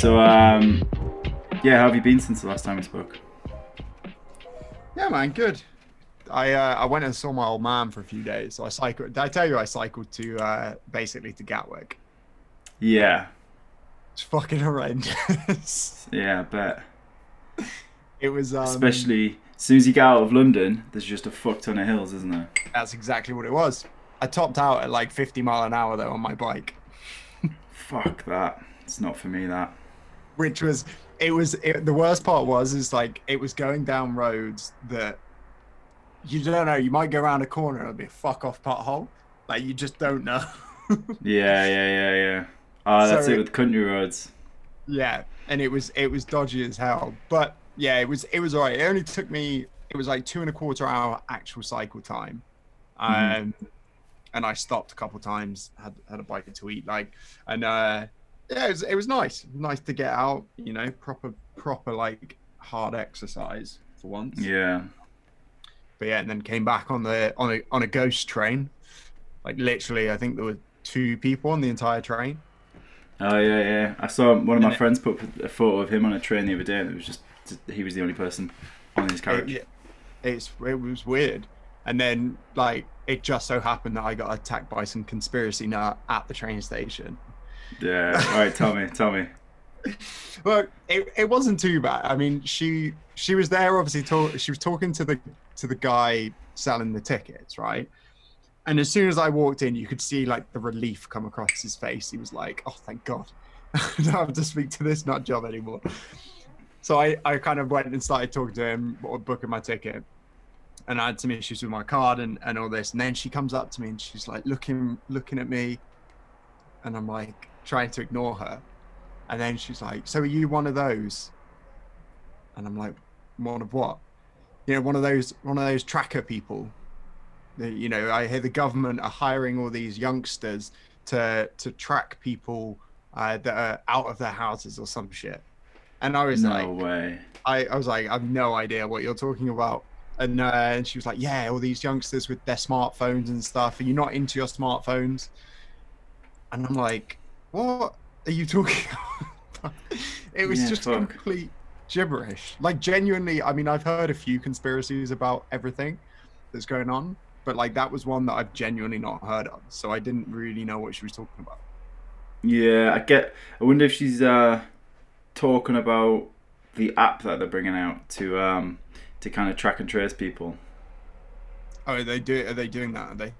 So, um, yeah, how have you been since the last time we spoke? Yeah, man, good. I uh, I went and saw my old man for a few days. So I cycled. Did I tell you I cycled to uh, basically to Gatwick? Yeah, It's fucking horrendous. yeah, I bet. it was. Um, Especially as soon as you get out of London, there's just a fuck ton of hills, isn't there? That's exactly what it was. I topped out at like 50 mile an hour though on my bike, Fuck that. It's not for me. That. Which was it was it, the worst part was is like it was going down roads that you don't know. You might go around a corner and it'll be a fuck off pothole. Like you just don't know. Yeah, yeah, yeah, yeah. Ah, that's So it it- with country roads. Yeah, and it was it was dodgy as hell. But yeah, it was it was alright. It only took me it was like two and a quarter hour actual cycle time. Um Mhm. and I stopped a couple times, had had a bite to eat, like and uh yeah, it was it was nice. Nice to get out, you know, proper proper like hard exercise for once. Yeah. But yeah, and then came back on the on a on a ghost train. Like literally I think there were two people on the entire train. Oh yeah, yeah. I saw one of my And it- friends put a photo of him on a train the other day, and it was just he was the only person on his carriage. yeah, it's it was weird and then like it just so happened that i got attacked by some conspiracy nut at the train station Yeah. All right, tell me, tell me. well it, it wasn't too bad. I mean she she was there obviously talk, she was talking to the to the guy selling the tickets right? And as soon as i walked in you could see like the relief come across his face. He was like oh thank god. I don't have to speak to this nut job anymore. So i i kind of went and started talking to him booking my ticket. And i had some issues with my card and and all this. And then she comes up to me and she's like looking looking at me. And i'm like trying to ignore her and then she's like, "So are you one of those?" And I'm like, "One of what?" You know, one of those one of those tracker people. You know, I hear the government are hiring all these youngsters to to track people uh, that are out of their houses or some shit. And I was like, No like, way. I, I was like, I have no idea what you're talking about. And uh, and she was like, Yeah, all these youngsters with their smartphones and stuff. Are you not into your smartphones? And I'm like, What are you talking about? it was Yeah, just fuck. complete gibberish. Like genuinely, I mean, I've heard a few conspiracies about everything that's going on, but like that was one that I've genuinely not heard of. So I didn't really know what she was talking about. Yeah, I get. I wonder if she's uh, talking about the app that they're bringing out to um, to kind of track and trace people. Oh, are they do are they doing that? Are they?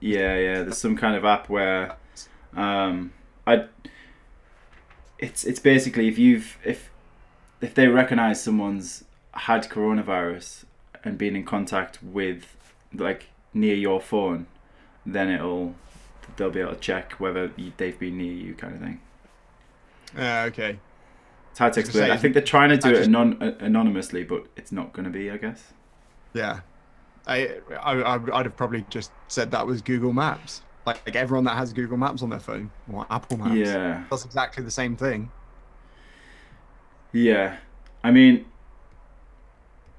Yeah, yeah. There's some kind of app where um, I. It's it's basically if you've if if they recognize someone's had coronavirus and been in contact with like near your phone, then it'll they'll be able to check whether they've been near you, kind of thing. Uh, okay. It's hard to explain. I think they're trying to do I it anon- uh, anonymously, but it's not going to be, I guess. Yeah, I I- I'd have probably just said that was Google Maps. Like, like everyone that has Google Maps on their phone or Apple Maps. Yeah, That's exactly the same thing. yeah. I mean,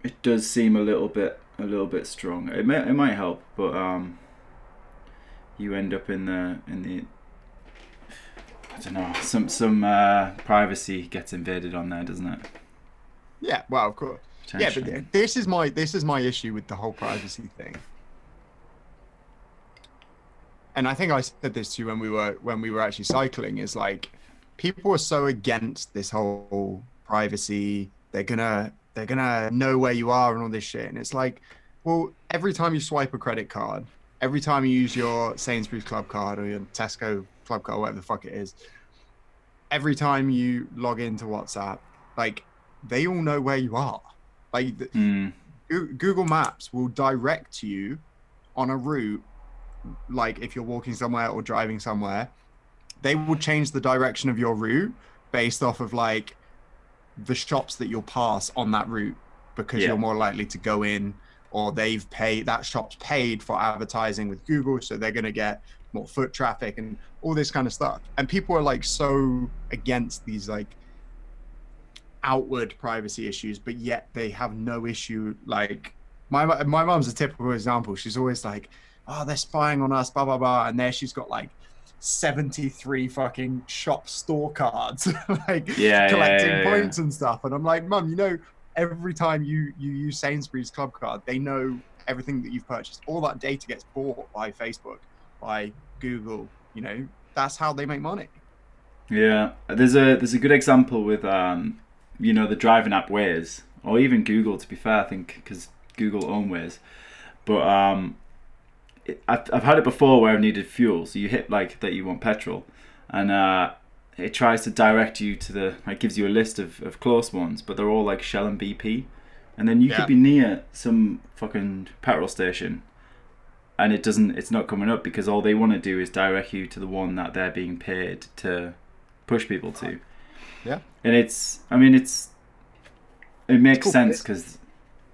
it does seem a little bit, a little bit strong. It may, it might help, but um, you end up in the in the. I don't know. Some some uh, privacy gets invaded on there, doesn't it? Yeah, well, of course. Yeah, but this is my this is my issue with the whole privacy thing. And I think I said this to you when we were when we were actually cycling. Is like people are so against this whole privacy. They're gonna they're gonna know where you are and all this shit. And it's like, well, every time you swipe a credit card, every time you use your Sainsbury's Club card or your Tesco Club card, whatever the fuck it is, every time you log into WhatsApp, like they all know where you are. Like Mm, Google Maps will direct you on a route, like if you're walking somewhere or driving somewhere, they will change the direction of your route based off of like the shops that you'll pass on that route because Yeah. you're more likely to go in or they've paid that shop's paid for advertising with Google, so they're gonna get more foot traffic and all this kind of stuff. And people are like so against these like outward privacy issues, but yet they have no issue. Like my my mom's a typical example. She's always like, "Oh, they're spying on us," blah blah blah, and there she's got like 73 fucking shop store cards, like Yeah, collecting yeah, yeah. points and stuff. And I'm like, Mum, you know, every time you you use Sainsbury's Club Card, they know everything that you've purchased. All that data gets bought by Facebook, by Google. You know, that's how they make money. Yeah, there's a there's a good example with um, you know, the driving app Waze, or even Google. To be fair, I think because Google own Waze, but um, I've I've had it before where I've needed fuel. So you hit like that you want petrol, and uh, it tries to direct you to the It gives you a list of, of close ones, but they're all like Shell and BP, and then you Yeah. could be near some fucking petrol station. And it doesn't. It's not coming up because all they want to do is direct you to the one that they're being paid to push people to. Yeah. And it's, I mean, it's, it makes cool sense because,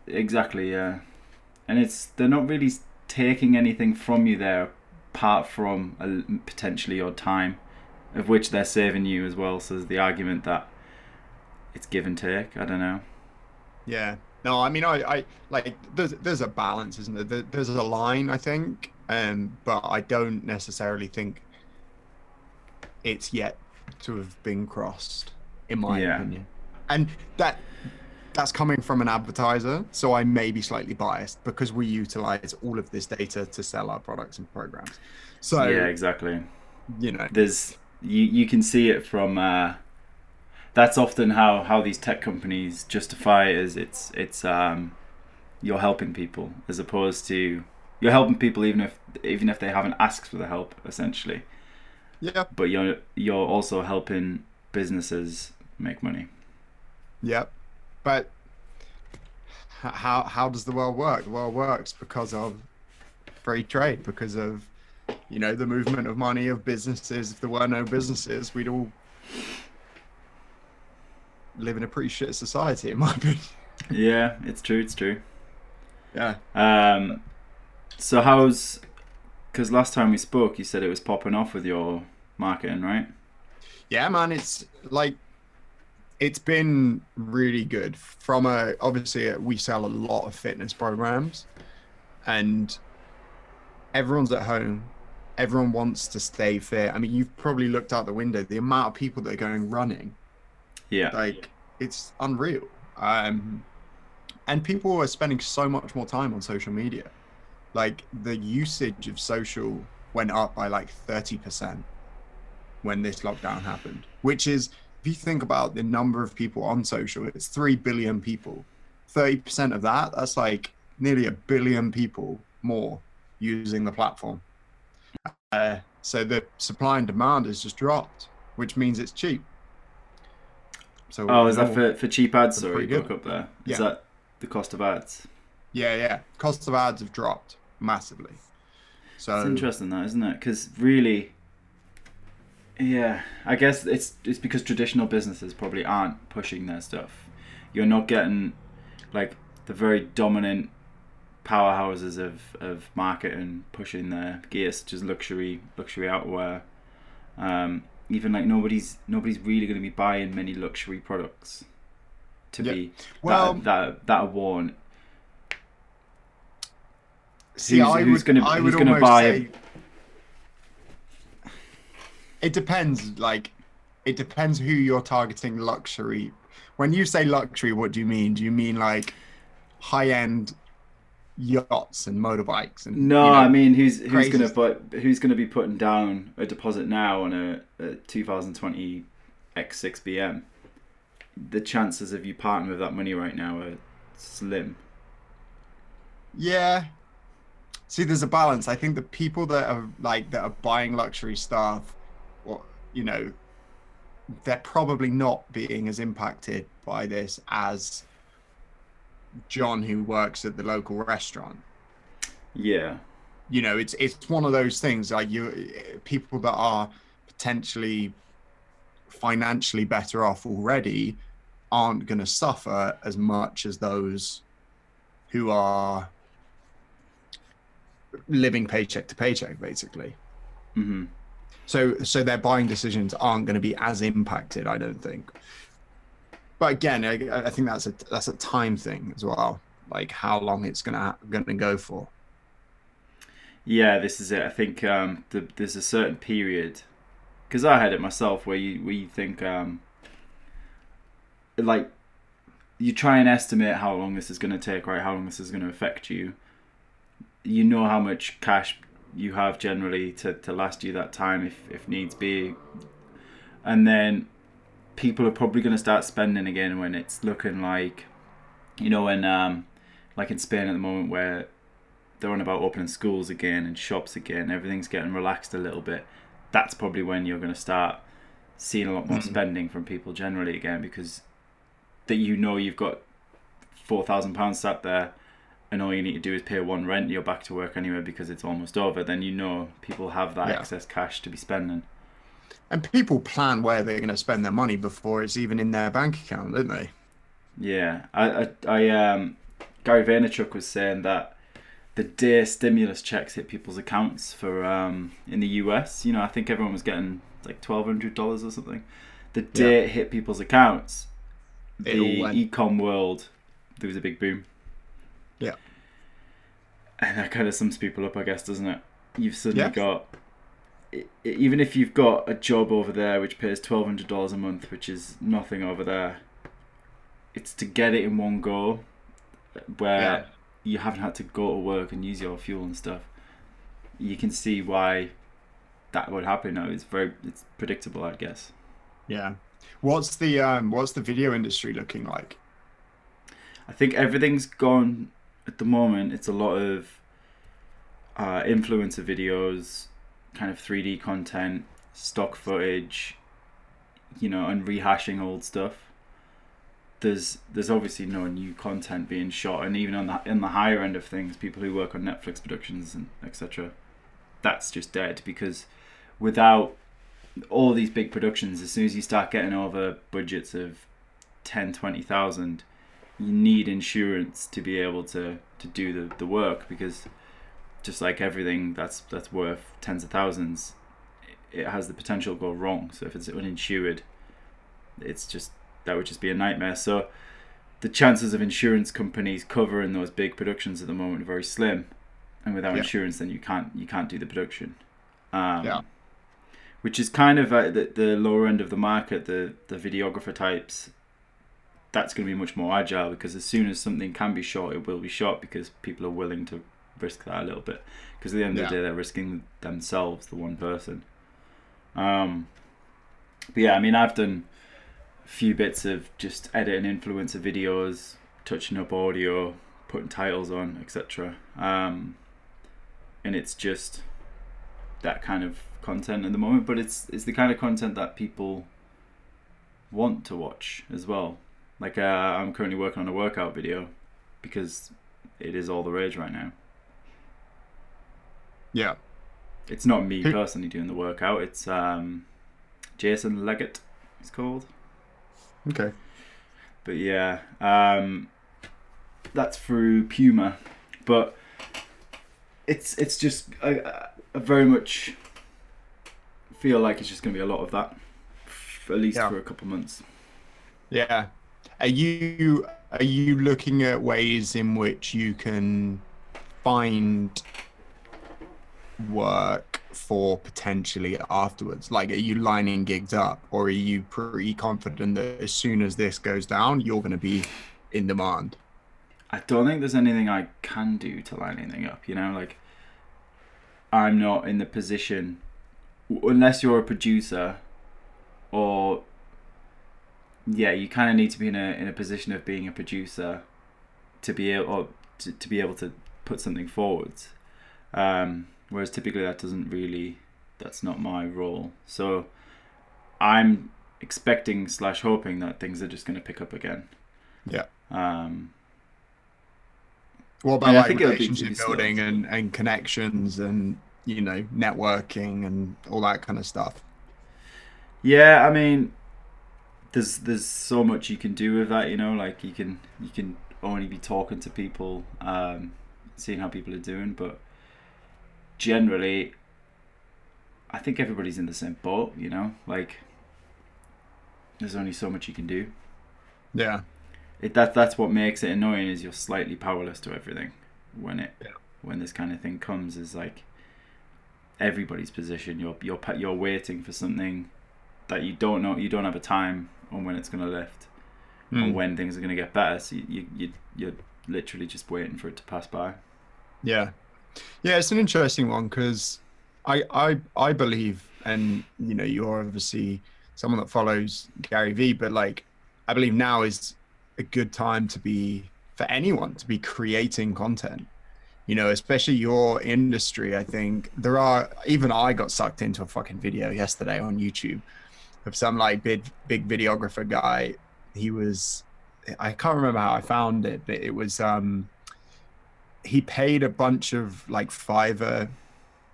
exactly, yeah. And it's, they're not really taking anything from you there apart from a, potentially your time, of which they're saving you as well. So there's the argument that it's give and take. I don't know. Yeah. No, I mean, I, I like there's there's a balance, isn't there? there? There's a line, I think, um, but I don't necessarily think it's yet to have been crossed, in my Yeah. opinion. And that that's coming from an advertiser, so I may be slightly biased because we utilize all of this data to sell our products and programs. So yeah, exactly. you know, there's you you can see it from uh, that's often how how these tech companies justify it as it's it's um you're helping people as opposed to you're helping people even if even if they haven't asked for the help essentially yeah, but you're you're also helping businesses make money Yep. But how how does the world work? The world works because of free trade, because of you know the movement of money of businesses. If there were no businesses, we'd all live in a pretty shit society, in my opinion. yeah it's true it's true Yeah. um so how's because last time we spoke you said it was popping off with your marketing right Yeah, man, it's like it's been really good. From a obviously uh, we sell a lot of fitness programs, and everyone's at home. Everyone wants to stay fit. I mean, you've probably looked out the window. The amount of people that are going running, yeah like it's unreal. Um, and people are spending so much more time on social media. Like the usage of social went up by like thirty percent when this lockdown happened, which is, if you think about the number of people on social, it's 3 billion people. 30% of that, that's like nearly a billion people more using the platform. Uh, so the supply and demand has just dropped, which means it's cheap. So Oh, is that for, for cheap ads? Sorry, broke up there. Is Yeah. that the cost of ads? Yeah, yeah. Costs of ads have dropped massively. So It's interesting, that isn't it? Because really, yeah, I guess it's it's because traditional businesses probably aren't pushing their stuff. You're not getting like the very dominant powerhouses of of marketing pushing their gear, such as luxury luxury outerwear. Um, even like nobody's nobody's really going to be buying many luxury products to Yeah. be Well- that, that that are worn. See, Who's- I who's would, gonna- I who's would gonna almost buy say it depends. Like, it depends who you're targeting. Luxury. When you say luxury, what do you mean? Do you mean like high-end yachts and motorbikes? And No, you know, I mean who's who's gonna put who's gonna be putting down a deposit now on a, a 2020 X6 BM? The chances of you parting with that money right now are slim. Yeah. See, there's a balance. I think the people that are like that are buying luxury stuff, you know, they're probably not being as impacted by this as John, who works at the local restaurant. Yeah, You know, it's it's one of those things like you people that are potentially financially better off already aren't going to suffer as much as those who are living paycheck to paycheck basically. Hmm so so their buying decisions aren't going to be as impacted i don't think but again i, I think that's a that's a time thing as well like how long it's gonna gonna go for Yeah, this is it. I think um, the, there's a certain period because I had it myself where you where you think um, like you try and estimate how long this is going to take, right? How long this is going to affect you. You know how much cash you have generally to, to last you that time if, if needs be. And then people are probably going to start spending again when it's looking like, you know, when, um, like in Spain at the moment where they're on about opening schools again and shops again, everything's getting relaxed a little bit. That's probably when you're going to start seeing a lot more mm-hmm. spending from people generally again because that you know you've got four thousand pounds sat there and all you need to do is pay one rent, you're back to work anyway because it's almost over, then you know people have that yeah. excess cash to be spending. And people plan where they're going to spend their money before it's even in their bank account, don't they? Yeah, I, I, I um, Gary Vaynerchuk was saying that the day stimulus checks hit people's accounts for um in the US, you know, I think everyone was getting like twelve hundred dollars or something. The day yeah. it hit people's accounts, the ecom world, there was a big boom. And that kind of sums people up, I guess, doesn't it? You've suddenly yeah. got, even if you've got a job over there which pays twelve hundred dollars a month, which is nothing over there, it's to get it in one go, where yeah. you haven't had to go to work and use your fuel and stuff. You can see why that would happen now. It's very, it's predictable, I guess. Yeah. What's the um, what's the video industry looking like? I think everything's gone at the moment. It's a lot of uh, influencer videos, kind of 3D content, stock footage, you know, and rehashing old stuff. There's there's obviously no new content being shot, and even on the in the higher end of things, people who work on Netflix productions and etc. That's just dead because without all these big productions, as soon as you start getting over budgets of 10, 20,000, you need insurance to be able to, to do the, the work because just like everything that's that's worth tens of thousands, it has the potential to go wrong. So if it's uninsured, it's just that would just be a nightmare. So the chances of insurance companies covering those big productions at the moment are very slim, and without yeah. insurance, then you can't you can't do the production. Um, yeah which is kind of at the, the lower end of the market, the, the videographer types. That's going to be much more agile because as soon as something can be shot, it will be shot because people are willing to risk that a little bit. Because at the end yeah. of the day, they're risking themselves, the one person. Um, but yeah, I mean, I've done a few bits of just editing influencer videos, touching up audio, putting titles on, etc. Um, and it's just that kind of content at the moment, but it's it's the kind of content that people want to watch as well. Like uh, I'm currently working on a workout video because it is all the rage right now. Yeah. It's not me personally doing the workout. It's um, Jason Leggett. It's called. Okay. But yeah, um, that's through Puma, but it's it's just a, a very much feel like it's just going to be a lot of that, at least yeah. for a couple months. Yeah. Are you are you looking at ways in which you can find work for potentially afterwards? Like, are you lining gigs up, or are you pretty confident that as soon as this goes down, you're going to be in demand? I don't think there's anything I can do to line anything up. You know, like I'm not in the position unless you're a producer or yeah, you kind of need to be in a in a position of being a producer to be able or to, to be able to put something forwards. Um, whereas typically that doesn't really that's not my role. So I'm expecting slash hoping that things are just going to pick up again. Yeah. Um, what about like relationship building and, and connections and you know, networking and all that kind of stuff. Yeah, I mean, there's there's so much you can do with that. You know, like you can you can only be talking to people, um, seeing how people are doing, but generally, I think everybody's in the same boat. You know, like there's only so much you can do. Yeah. It that that's what makes it annoying is you're slightly powerless to everything when it yeah. when this kind of thing comes is like everybody's position. You're you're you're waiting for something that you don't know. You don't have a time on when it's going to lift Mm. when things are going to get better. So you, you you you're literally just waiting for it to pass by. Yeah, yeah, it's an interesting one because I I I believe, and you know, you're obviously someone that follows Gary Vee, but like I believe now is a good time to be for anyone to be creating content. You know, especially your industry. I think there are even I got sucked into a fucking video yesterday on YouTube of some like big big videographer guy. He was I can't remember how I found it, but it was um he paid a bunch of like Fiverr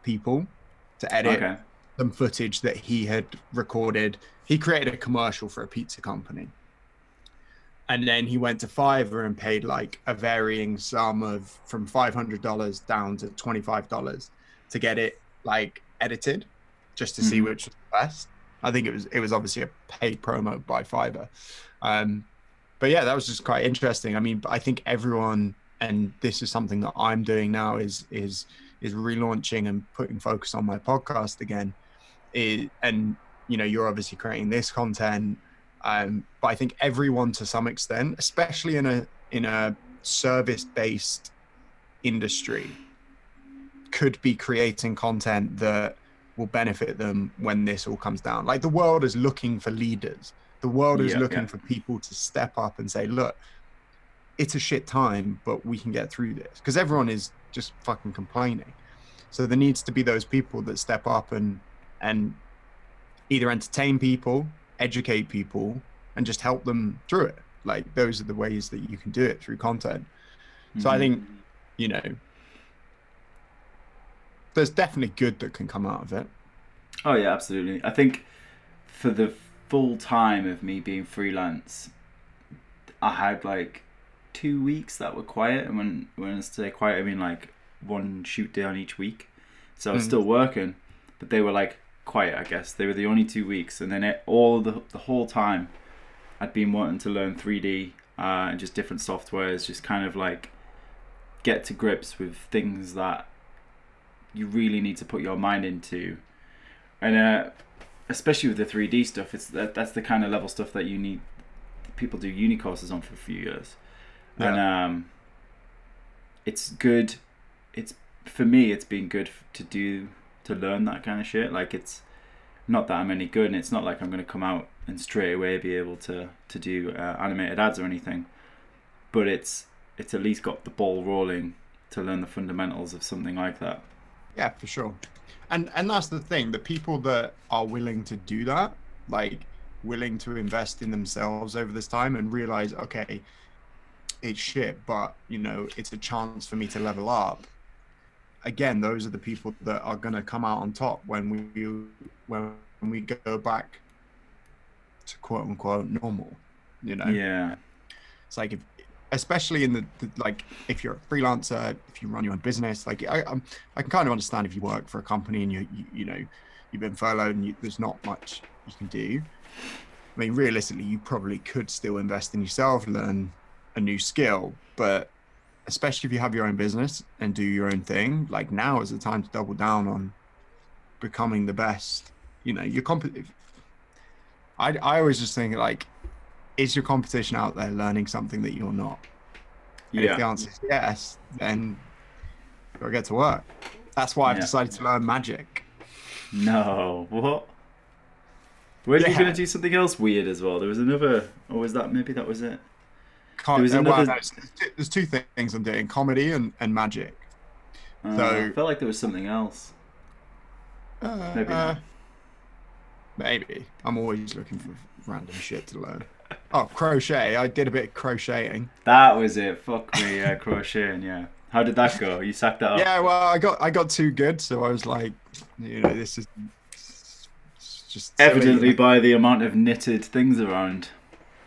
people to edit Okay. some footage that he had recorded. He created a commercial for a pizza company. And then he went to Fiverr and paid like a varying sum of from $500 down to $25 to get it like edited just to see Mhm. which was the best. I think it was it was obviously a paid promo by Fiverr. Um, but yeah, that was just quite interesting. I mean, I think everyone, and this is something that I'm doing now, is is is relaunching and putting focus on my podcast again. Is, and you know, you're obviously creating this content, um, but I think everyone to some extent, especially in a in a service based industry, could be creating content that will benefit them when this all comes down. Like the world is looking for leaders. The world is Yeah, looking yeah. for people to step up and say, look, it's a shit time, but we can get through this. Because everyone is just fucking complaining. So there needs to be those people that step up and and either entertain people, educate people, and just help them through it. Like those are the ways that you can do it through content. So I Mhm. think, you know, there's definitely good that can come out of it. Oh yeah, absolutely. I think for the full time of me being freelance, I had like two weeks that were quiet, and when when I say quiet, I mean like one shoot day on each week. So I was Mm. still working, but they were like quiet. I guess they were the only two weeks, and then it, all the the whole time, I'd been wanting to learn 3D uh, and just different softwares, just kind of like get to grips with things that you really need to put your mind into and uh, especially with the 3D stuff, it's that that's the kind of level stuff that you need. People do uni courses on for a few years, and um, it's good. It's for me, it's been good to do to learn that kind of shit. Like it's not that I'm any good, and it's not like I'm going to come out and straight away be able to to do uh, animated ads or anything. But it's it's at least got the ball rolling to learn the fundamentals of something like that. Yeah, for sure. And and that's the thing, the people that are willing to do that, like willing to invest in themselves over this time and realize, okay, it's shit, but you know, it's a chance for me to level up. Again, those are the people that are gonna come out on top when we when we go back to quote unquote normal. You know? Yeah. It's like if, especially in the, the like if you're a freelancer, if you run your own business, like I I'm, I can kind of understand if you work for a company and you you, you know you've been furloughed and you, there's not much you can do. I mean, realistically, you probably could still invest in yourself, learn a new skill, but especially if you have your own business and do your own thing, like now is the time to double down on becoming the best. You know, your comp. I I always just think like is your competition out there learning something that you're not? And if the Yeah. answer is yes, then you gotta get to work. That's why I've Yeah. decided to learn magic. No. What? Were you going to do something else weird as well? There was another. Or was that maybe that was it? There was uh, well, no, there's, two- things I'm doing: comedy and, and magic. Uh, So- I felt like there was something else. Uh, Maybe uh, maybe. I'm always looking for random shit to learn. Oh, crochet! I did a bit of crocheting. That was it. Fuck me. Yeah, crocheting. Yeah. How did that go? You sacked that up. Yeah, well, I got I got too good, so I was like, you know, this is just silly. Evidently, by the amount of knitted things around.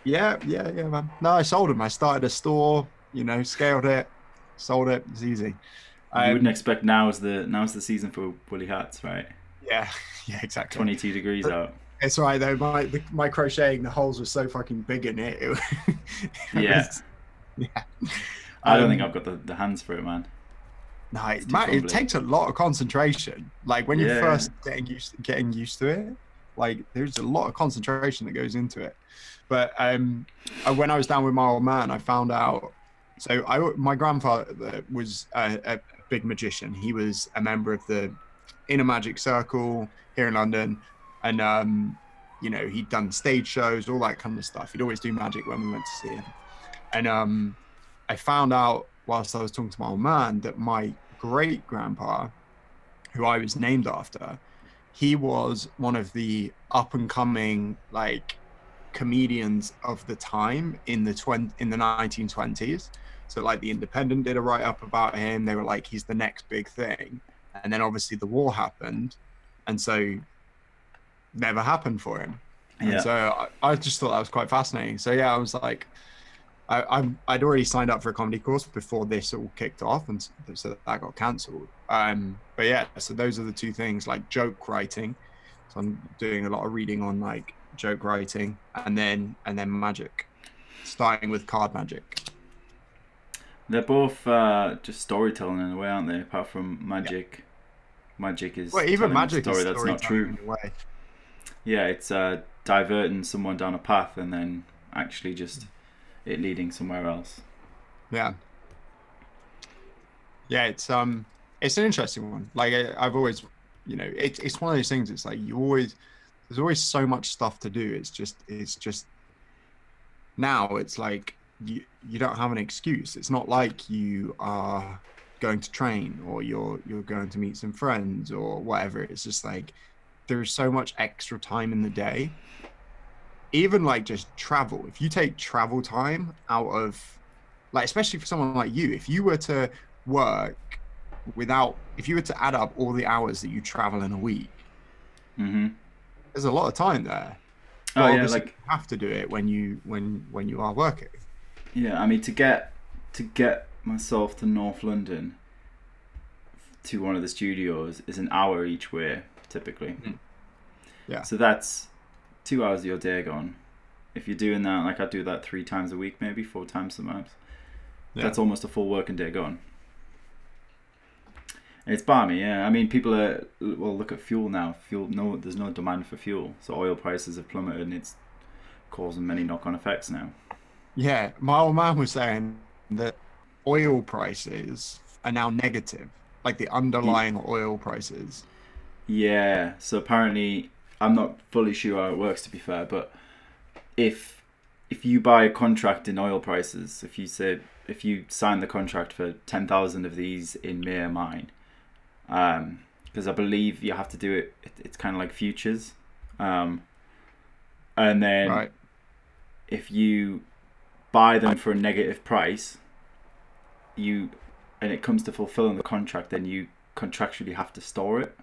Yeah, yeah, yeah, man. No, I sold them. I started a store. You know, scaled it, sold it. It's easy. you Um, wouldn't expect now is the now's the season for woolly hats, right? yeah, yeah, exactly. Twenty two degrees out. It's all right though. My the, my crocheting, the holes were so fucking big in it. it, it Yeah. was- yeah. I don't think Um, I've got the, the hands for it, man. No, it, man, it takes a lot of concentration. Like when you're first getting used getting used to it, like there's a lot of concentration that goes into it. But um, uh, when I was down with my old man, I found out. So I, my grandfather was a, a big magician. He was a member of the Inner Magic Circle here in London, and um, you know he'd done stage shows, all that kind of stuff. He'd always do magic when we went to see him, and um, I found out whilst I was talking to my old man that my great grandpa, who I was named after, he was one of the up and coming like comedians of the time in the twen- in the 1920s. So like the Independent did a write up about him. They were like he's the next big thing, and then obviously the war happened, and so never happened for him. And Yeah. so I, I just thought that was quite fascinating. So yeah, I was like, I, I'm I'd already signed up for a comedy course before this all kicked off, and so that got cancelled. Um, but yeah, so those are the two things like joke writing. So I'm doing a lot of reading on like joke writing, and then and then magic, starting with card magic. They're both uh, just storytelling in a way, aren't they? Apart from magic, magic is Well, even magic story is that's not true. Yeah, it's uh, diverting someone down a path and then actually just it leading somewhere else. Yeah. Yeah, it's um, it's an interesting one. Like I, I've always, you know, it's it's one of those things. It's like you always, there's always so much stuff to do. It's just, it's just. Now it's like you you don't have an excuse. It's not like you are going to train or you're you're going to meet some friends or whatever. It's just like there's so much extra time in the day. Even like just travel. If you take travel time out of like especially for someone like you if you were to work without if you were to add up all the hours that you travel in a week hmm there's a lot of time there Oh yeah, obviously like you have to do it when you when when you are working yeah. I mean, to get to get myself to North London to one of the studios is an hour each way, typically. Mhm. Yeah. So that's two hours of your day gone. If you're doing that, like I do that three times a week, maybe four times sometimes. Yeah. That's almost a full working day gone. It's balmy, yeah. I mean, people are well. Look at fuel now. Fuel, no, there's no demand for fuel, so oil prices have plummeted, and it's causing many knock-on effects now. yeah my old man was saying that oil prices are now negative like the underlying oil prices Yeah. So apparently, I'm not fully sure how it works. To be fair, but if if you buy a contract in oil prices, if you say if you sign the contract for ten thousand of these in May mine, um, because I believe you have to do it. it it's kind of like futures, um, and then right if you buy them for a negative price, you and it comes to fulfilling the contract, then you contractually have to store it.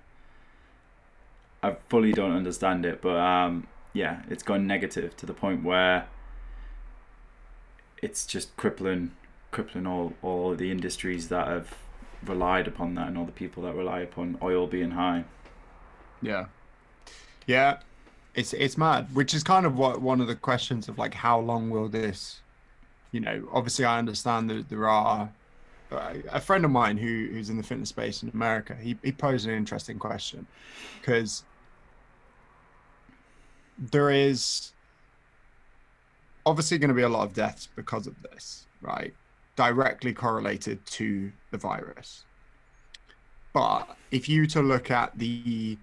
I fully don't understand it, but um, yeah, it's gone negative to the point where it's just crippling, crippling all all the industries that have relied upon that and all the people that rely upon oil being high. Yeah. Yeah. It's it's mad, which is kind of what one of the questions of like how long will this you know, obviously I understand that there are Uh, a friend of mine who who's in the fitness space in America, he he posed an interesting question because there is obviously going to be a lot of deaths because of this, right? Directly correlated to the virus. But if you to look at the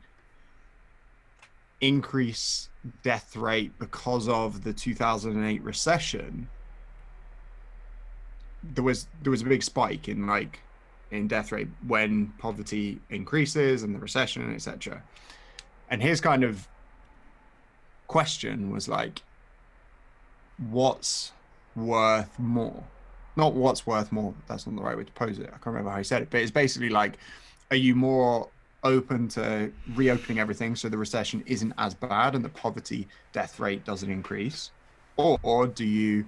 increase death rate because of the 2008 recession, there was there was a big spike in like in death rate when poverty increases and the recession etc. And his kind of question was like, what's worth more? Not what's worth more. That's not the right way to pose it. I can't remember how he said it, but it's basically like, are you more open to reopening everything so the recession isn't as bad and the poverty death rate doesn't increase, or, or do you,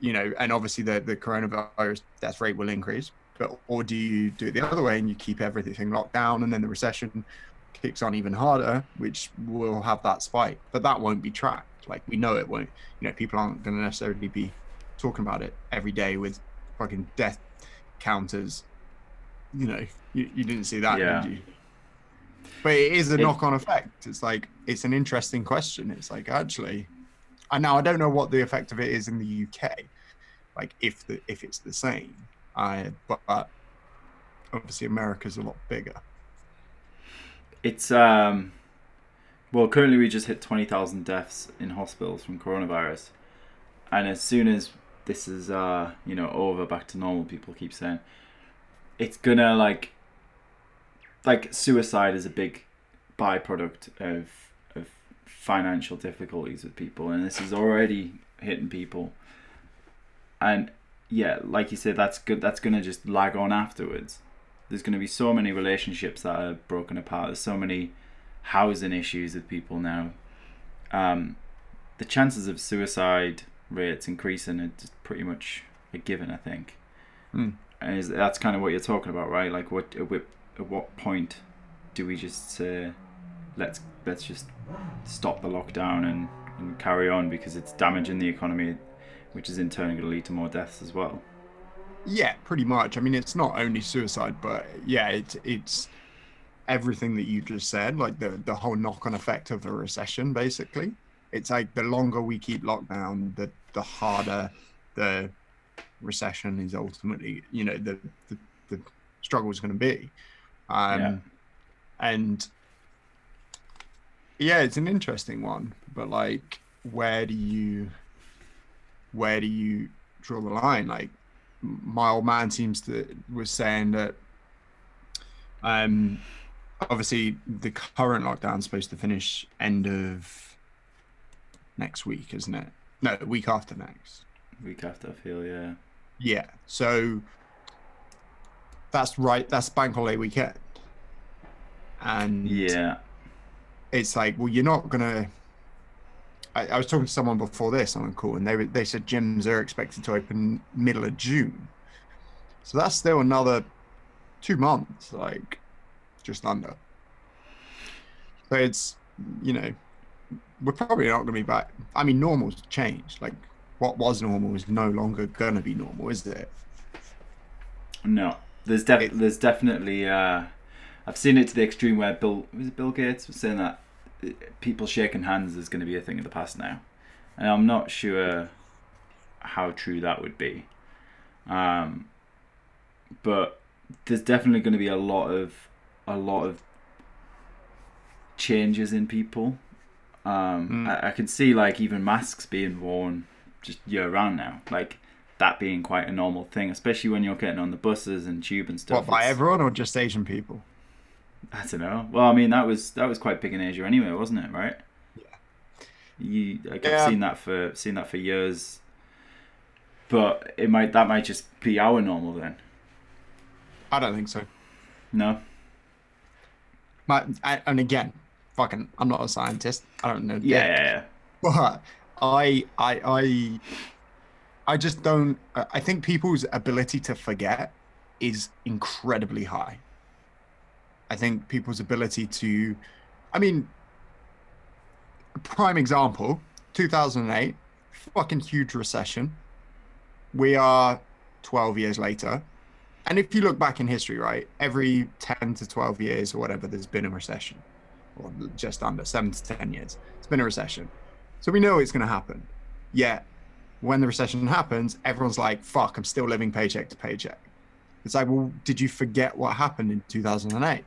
you know, and obviously the the coronavirus death rate will increase, but or do you do it the other way and you keep everything locked down and then the recession kicks on even harder, which will have that spike, but that won't be tracked. Like we know it won't. You know, people aren't going to necessarily be talking about it every day with fucking death counters. You know, you, you didn't see that, Yeah. did you? But it is a It- knock-on effect. It's like it's an interesting question. It's like actually, I now I don't know what the effect of it is in the UK, like if the if it's the same. I but, but obviously America's a lot bigger. It's um, well, currently we just hit twenty thousand deaths in hospitals from coronavirus, and as soon as this is uh, you know, over back to normal, people keep saying it's gonna like, like suicide is a big byproduct of financial difficulties with people, and this is already hitting people, and yeah, like you said, that's good. That's gonna just lag on afterwards there's going to be so many relationships that are broken apart. There's so many housing issues with people now. Um, the chances of suicide rates increasing are pretty much a given, I think. Hmm. And is, that's kind of what you're talking about, right? Like, what at, what- at what point do we just say, let's let's just stop the lockdown and, and carry on because it's damaging the economy, which is in turn going to lead to more deaths as well. Yeah, pretty much. I mean, it's not only suicide, but yeah, it's it's everything that you just said, like the the whole knock-on effect of a recession. Basically, it's like the longer we keep lockdown, the the harder the recession is ultimately. You know, the the, the struggle is going to be. Um, Yeah. And yeah, it's an interesting one, but like, where do you where do you draw the line? Like my old man seems to was saying that um obviously the current lockdown's supposed to finish end of next week isn't it no week after next Week after, I feel, yeah. yeah so that's right that's bank holiday weekend and Yeah. It's like, well, you're not gonna. I, I was talking to someone before this on a call, and they were- they said gyms are expected to open middle of June, so that's still another two months, like just under. So it's you know, we're probably not gonna be back. I mean, normal's changed. Like what was normal is no longer gonna be normal, is it? No, there's def- It- there's definitely uh, I've seen it to the extreme where Bill was it Bill Gates was saying that uh, people shaking hands is going to be a thing of the past now, and I'm not sure how true that would be. Um, but there's definitely going to be a lot of a lot of changes in people. Um, Mm. I, I can see like even masks being worn just year round now, like that being quite a normal thing, especially when you're getting on the buses and tube and stuff. What by It's- everyone or just Asian people? I don't know. Well, I mean that was that was quite big in Asia anyway, wasn't it? Right? Yeah. You, like, Yeah. I've seen that for seen that for years. But it might that might just be our normal then. I don't think so. No. My, I, and again, fucking, I'm not a scientist. I don't know. Yeah, yeah, yeah. but I, I, I, I just don't. I think people's ability to forget is incredibly high. I think people's ability to, I mean, prime example, 2008, fucking huge recession. We are 12 years later. And if you look back in history, right, every 10 to 12 years or whatever, there's been a recession, or just under seven to 10 years. It's been a recession. So we know it's going to happen. Yet, when the recession happens, everyone's like, fuck, I'm still living paycheck to paycheck. It's like, well, did you forget what happened in 2008?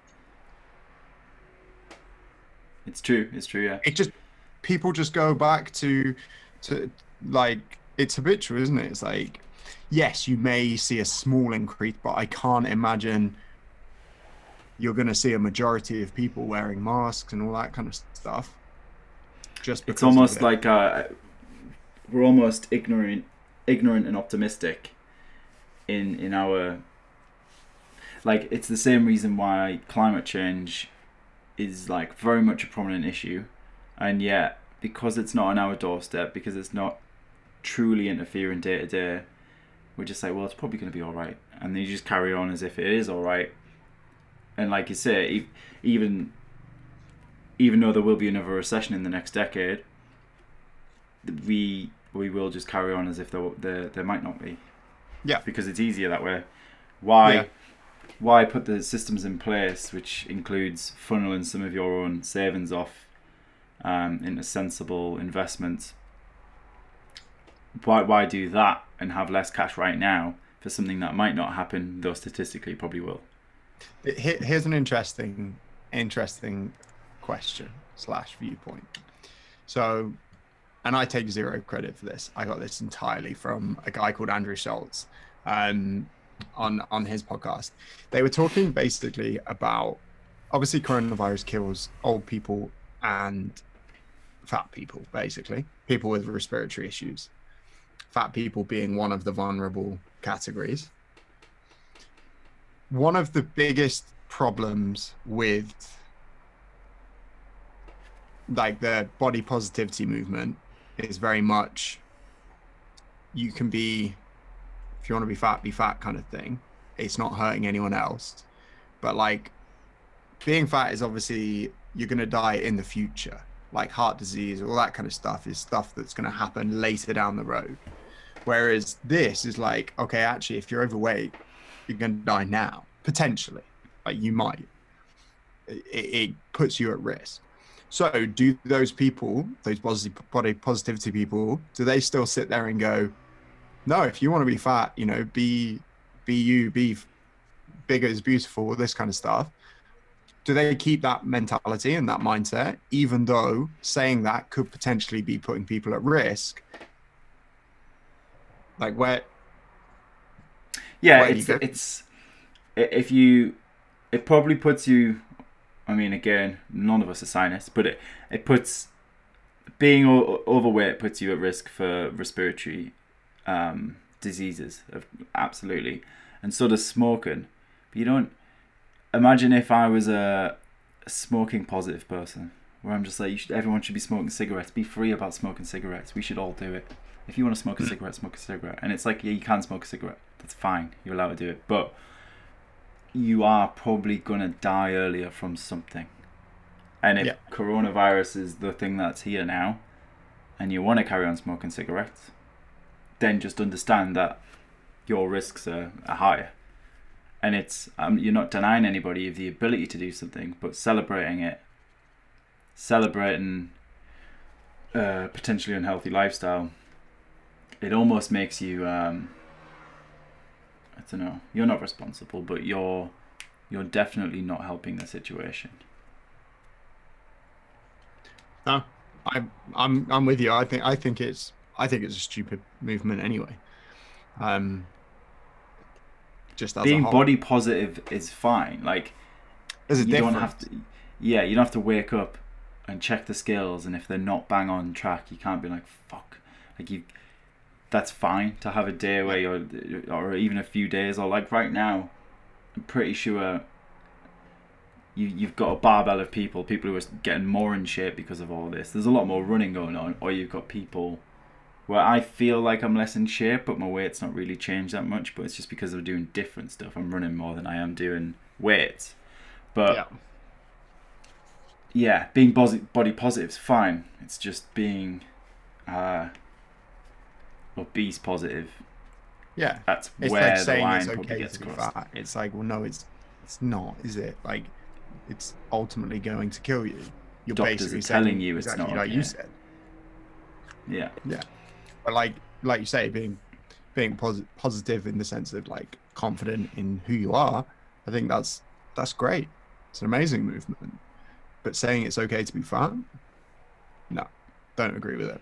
It's true. It's true. Yeah. It just, people just go back to, to like, it's habitual, isn't it? It's like, yes, you may see a small increase, but I can't imagine you're going to see a majority of people wearing masks and all that kind of stuff. Just It's almost it. like uh, we're almost ignorant, ignorant and optimistic in in our like it's the same reason why climate change is like very much a prominent issue and yet because it's not on our doorstep because it's not truly interfering day to day we just say well it's probably going to be all right and then you just carry on as if it is all right and like you say even even though there will be another recession in the next decade we we will just carry on as if there there, there might not be Yeah. because it's easier that way Why? Yeah. Why put the systems in place, which includes funneling some of your own savings off um, into sensible investments? Why? Why do that and have less cash right now for something that might not happen, though statistically probably will? Here- Here's an interesting, interesting question slash viewpoint. So, and I take zero credit for this. I got this entirely from a guy called Andrew Schulz um, on on his podcast. They were talking basically about obviously coronavirus kills old people and fat people, basically people with respiratory issues. Fat people being one of the vulnerable categories one of the biggest problems with like the body positivity movement is very much you can be if you want to be fat be fat kind of thing. It's not hurting anyone else. But like being fat is obviously you're going to die in the future. Like heart disease all that kind of stuff is stuff that's going to happen later down the road. Whereas this is like okay actually if you're overweight you're going to die now potentially. Like you might. It, it puts you at risk. So do those people those body positivity people do they still sit there and go no if you want to be fat you know be be you be bigger is beautiful this kind of stuff do they keep that mentality and that mindset even though saying that could potentially be putting people at risk like where Yeah, Where it's it's if you it probably puts you. I mean, again, none of us are scientists, but it it puts being overweight puts you at risk for respiratory um, diseases. of- Absolutely, and so does smoking. But you don't imagine if I was a, a smoking positive person, where I'm just like, you should, everyone should be smoking cigarettes. Be free about smoking cigarettes. We should all do it. If you want to smoke a cigarette, smoke a cigarette. And it's like, yeah, you can smoke a cigarette. That's fine. You're allowed to do it. But you are probably going to die earlier from something. And if Yeah. coronavirus is the thing that's here now, and you want to carry on smoking cigarettes, then just understand that your risks are, are higher. And it's um, you're not denying anybody of the ability to do something, but celebrating it, celebrating a potentially unhealthy lifestyle, it almost makes you um, I don't know. You're not responsible, but you're you're definitely not helping the situation. No, I'm I'm I'm with you. I think I think it's I think it's a stupid movement anyway. Um, just Being body positive is fine. Like There's a you difference. don't have to. Yeah, you don't have to wake up and check the scales, and if they're not bang on track, you can't be like fuck. Like you, that's fine to have a day where you're, or even a few days, or like right now, I'm pretty sure. You, you've got a barbell of people, people who are getting more in shape because of all this. There's a lot more running going on, or you've got people where I feel like I'm less in shape, but my weight's not really changed that much. But it's just because I'm doing different stuff. I'm running more than I am doing weights. But yeah. yeah, being body positive is fine. It's just being uh, obese positive. Yeah. That's It's where like the line it's probably okay gets crossed. fat. It's like, well, no, it's it's not, is it? Like, it's ultimately going to kill you. You're Doctors basically are telling you it's exactly not like you said. Yeah. Yeah, But like like you say, being being posi- positive in the sense of like confident in who you are, I think that's that's great. It's an amazing movement. But saying it's okay to be fat, no, don't agree with it.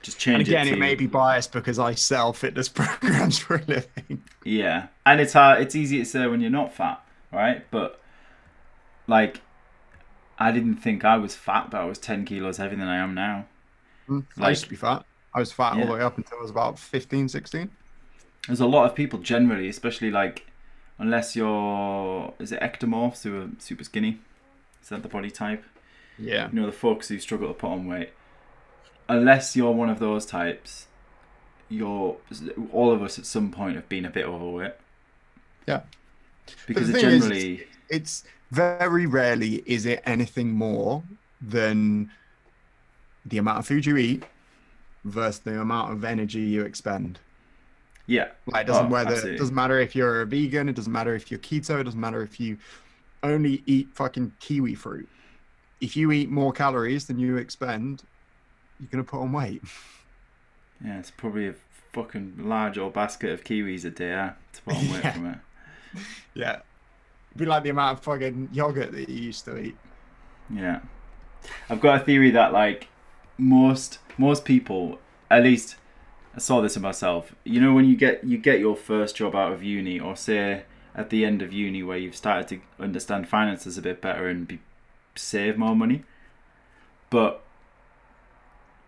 just change And again, it. it may be biased because I sell fitness programs for a living. Yeah, and it's hard. It's easy to say when you're not fat, right? But like, I didn't think I was fat, but I was ten kilos heavier than I am now. Hmm, I Like- used to be fat. I was fat all the way up until I was about 15, 16. There's a lot of people generally, especially like, unless you're is it ectomorphs who are super skinny? Is that the body type? Yeah. you know the folks who struggle to put on weight unless you're one of those types you're all of us at some point have been a bit overweight Yeah. because it thing is, generally It's very rarely is it anything more than the amount of food you eat versus the amount of energy you expend. Yeah. Like it doesn't Oh, matter. It doesn't matter if you're a vegan. It doesn't matter if you're keto. It doesn't matter if you only eat fucking kiwi fruit. If you eat more calories than you expend, you're gonna put on weight. Yeah, it's probably a fucking large old basket of kiwis a day huh, to put on weight Yeah. from it. Yeah. It'd be like the amount of fucking yogurt that you used to eat. Yeah. I've got a theory that like most most people, at least I saw this in myself. You know when you get you get your first job out of uni or say at the end of uni where you've started to understand finances a bit better and be, save more money. But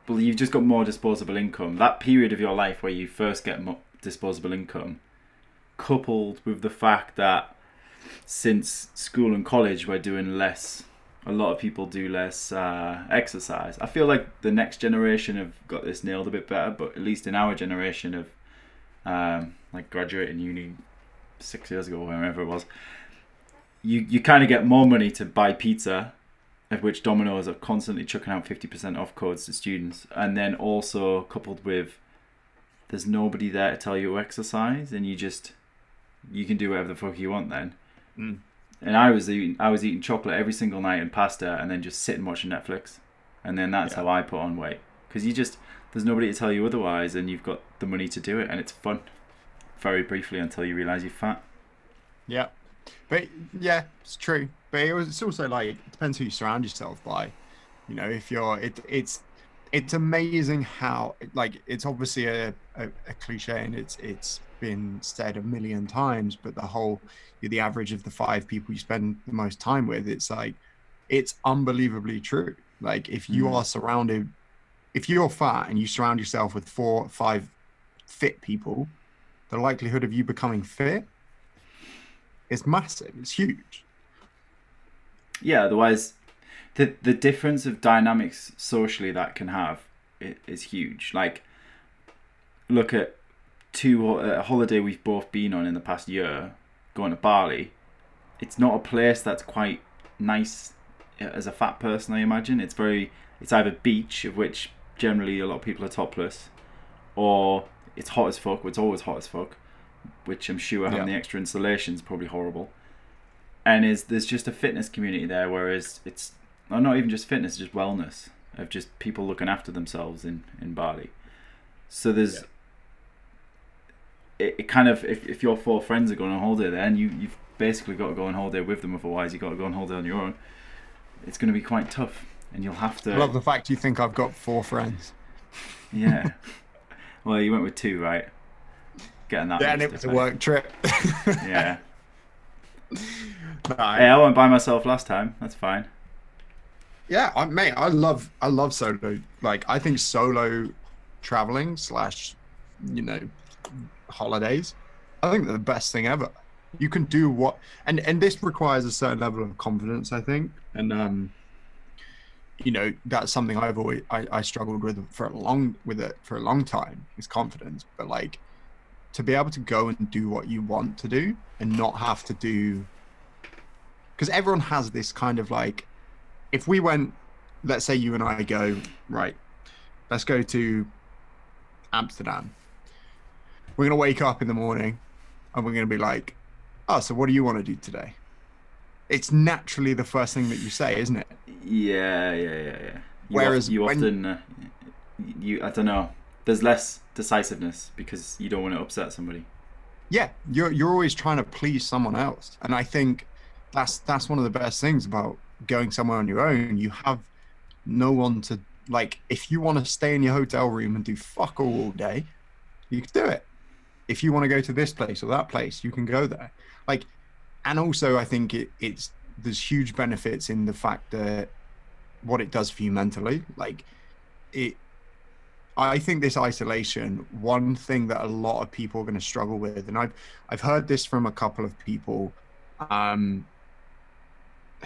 well, you've just got more disposable income. That period of your life where you first get more disposable income, coupled with the fact that since school and college we're doing less a lot of people do less uh, exercise. I feel like the next generation have got this nailed a bit better but at least in our generation of um, like graduating uni six years ago wherever it was you you kind of get more money to buy pizza of which domino's are constantly chucking out 50% off codes to students. And then also coupled with there's nobody there to tell you to exercise and you just you can do whatever the fuck you want then. Mm. And I was eating I was eating chocolate every single night and pasta and then just sitting watching Netflix and then that's Yeah. how I put on weight because you just there's nobody to tell you otherwise and you've got the money to do it and it's fun very briefly until you realize you're fat Yeah. But yeah, it's true. But it was, it's also like it depends who you surround yourself by. You know, if you're it it's it's amazing how like it's obviously a, a, a cliche and it's it's been said a million times, but the whole you're the average of the five people you spend the most time with, it's like it's unbelievably true. Like if you Mm. are surrounded if you're fat and you surround yourself with four five fit people, the likelihood of you becoming fit is massive. It's huge. yeah otherwise the the difference of dynamics socially that can have is huge like look at two ho- a holiday we've both been on in the past year going to Bali it's not a place that's quite nice uh, as a fat person I imagine. It's very it's either beach of which generally a lot of people are topless or it's hot as fuck it's always hot as fuck which I'm sure having Yeah. the extra insulation is probably horrible. And is there's just a fitness community there whereas it's or not even just fitness just wellness of just people looking after themselves in in Bali. So there's it, it kind of if, if your four friends are going on holiday then you you've basically got to go on holiday with them otherwise you've got to go on holiday on your own it's going to be quite tough and you'll have to I love the fact you think I've got four friends. yeah well you went with two right getting that Yeah, and it was a eh? work trip. yeah No, hey I went by myself last time that's fine yeah, I, mate, I love I love solo. Like I think solo traveling slash, you know, holidays. I think they're the best thing ever. You can do what, and and this requires a certain level of confidence, I think, and um, you know, that's something I've always I, I struggled with for a long with it for a long time is confidence, but like to be able to go and do what you want to do and not have to do because everyone has this kind of like if we went let's say you and i go right let's go to amsterdam we're going to wake up in the morning and we're going to be like oh so what do you want to do today it's naturally the first thing that you say isn't it Yeah, yeah, yeah, yeah. You Whereas you when- often, uh, you I don't know. There's less decisiveness because you don't want to upset somebody. yeah you're you're always trying to please someone else and i think that's that's one of the best things about going somewhere on your own you have no one to like if you want to stay in your hotel room and do fuck all all day you can do it if you want to go to this place or that place you can go there like and also i think it, it's there's huge benefits in the fact that what it does for you mentally like it I think this isolation, one thing that a lot of people are going to struggle with, and I've I've heard this from a couple of people um,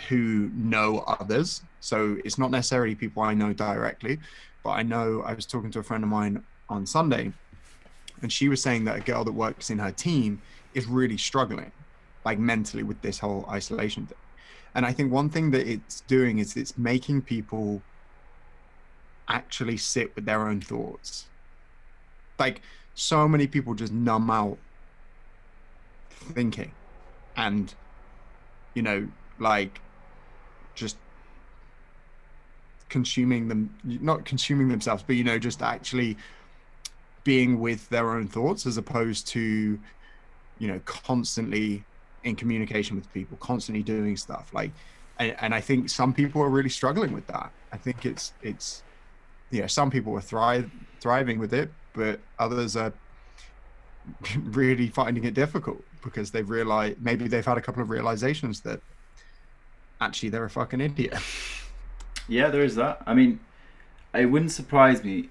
who know others. So it's not necessarily people I know directly, but I know I was talking to a friend of mine on Sunday, and she was saying that a girl that works in her team is really struggling, like mentally, with this whole isolation thing. And I think one thing that it's doing is it's making people actually sit with their own thoughts. Like so many people just numb out thinking and you know like just consuming them not consuming themselves but you know just actually being with their own thoughts as opposed to you know constantly in communication with people constantly doing stuff like and, and i think some people are really struggling with that i think it's it's yeah some people are thrive thriving with it but others are really finding it difficult because they've realized maybe they've had a couple of realizations that actually they're a fucking idiot Yeah, there is that. I mean, it wouldn't surprise me.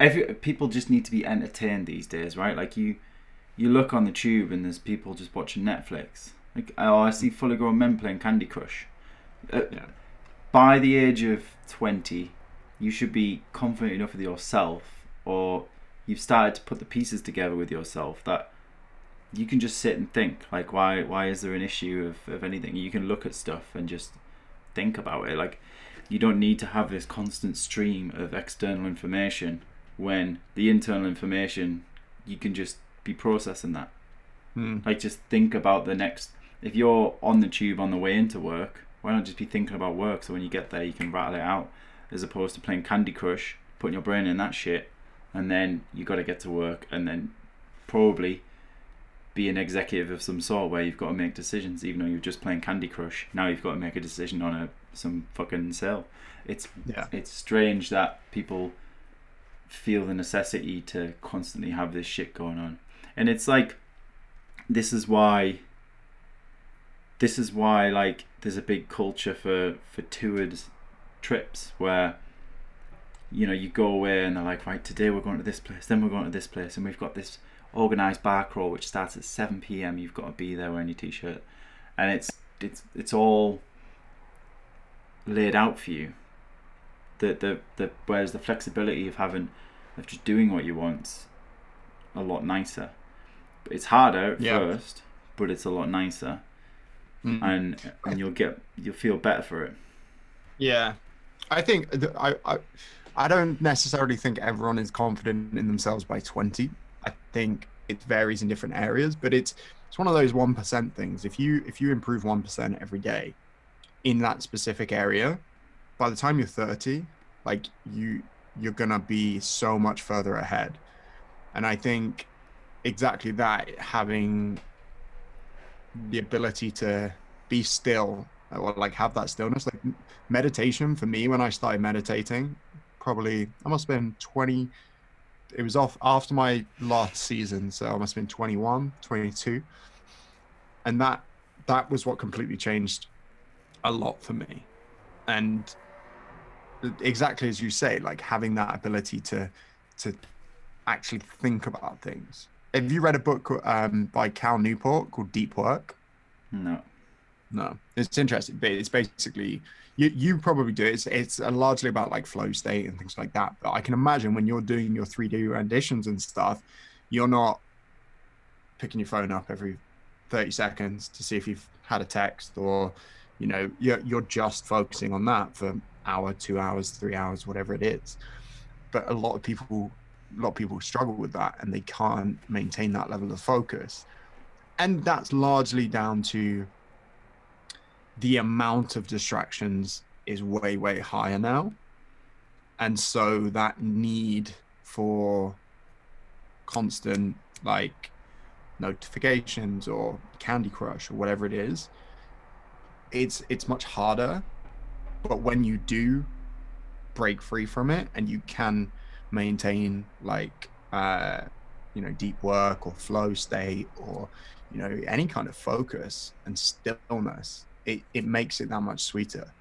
Every people just need to be entertained these days, right? Like you, you look on the tube and there's people just watching Netflix. Like oh, I see fully grown men playing Candy Crush. Uh, Yeah. By the age of twenty, you should be confident enough with yourself, or you've started to put the pieces together with yourself that you can just sit and think. Like, why? Why is there an issue of, of anything? You can look at stuff and just think about it. Like, you don't need to have this constant stream of external information when the internal information you can just be processing that. Hmm. Like, just think about the next. If you're on the tube on the way into work, why not just be thinking about work? So when you get there, you can rattle it out, as opposed to playing Candy Crush, putting your brain in that shit, and then you got to get to work, and then probably be an executive of some sort where you've got to make decisions, even though you're just playing Candy Crush. Now you've got to make a decision on a some fucking sale. It's Yeah. it's strange that people feel the necessity to constantly have this shit going on, and it's like this is why. This is why like there's a big culture for for toured trips where you know you go away and they're like right today we're going to this place then we're going to this place and we've got this organized bar crawl which starts at 7 p.m. You've got to be there wearing your t-shirt, and it's it's it's all laid out for you. The the the whereas the flexibility of having of just doing what you want's a lot nicer. It's harder at Yeah. first, but it's a lot nicer, Mm. and and you'll get you'll feel better for it. Yeah, I think th- I, I I don't necessarily think everyone is confident in themselves by twenty. I think it varies in different areas, but it's it's one of those one percent things. If you if you improve one percent every day in that specific area, by the time you're thirty, like you you're gonna be so much further ahead. And I think exactly that having the ability to be still or like have that stillness like meditation for me when I started meditating, probably I must have been 20. It was off after my last season, so I must have been 21, 22. And that that was what completely changed a lot for me. And exactly as you say, like having that ability to to actually think about things. Have you read a book um, by Cal Newport called Deep Work? No. No, it's interesting, but it's basically you. You probably do. It's it's largely about like flow state and things like that. But I can imagine when you're doing your 3D renditions and stuff, you're not picking your phone up every 30 seconds to see if you've had a text or, you know, you're you're just focusing on that for hour, two hours, three hours, whatever it is. But a lot of people, a lot of people struggle with that, and they can't maintain that level of focus. And that's largely down to the amount of distractions is way way higher now and so that need for constant like notifications or candy crush or whatever it is it's it's much harder but when you do break free from it and you can maintain like uh you know deep work or flow state or you know any kind of focus and stillness it, it makes it that much sweeter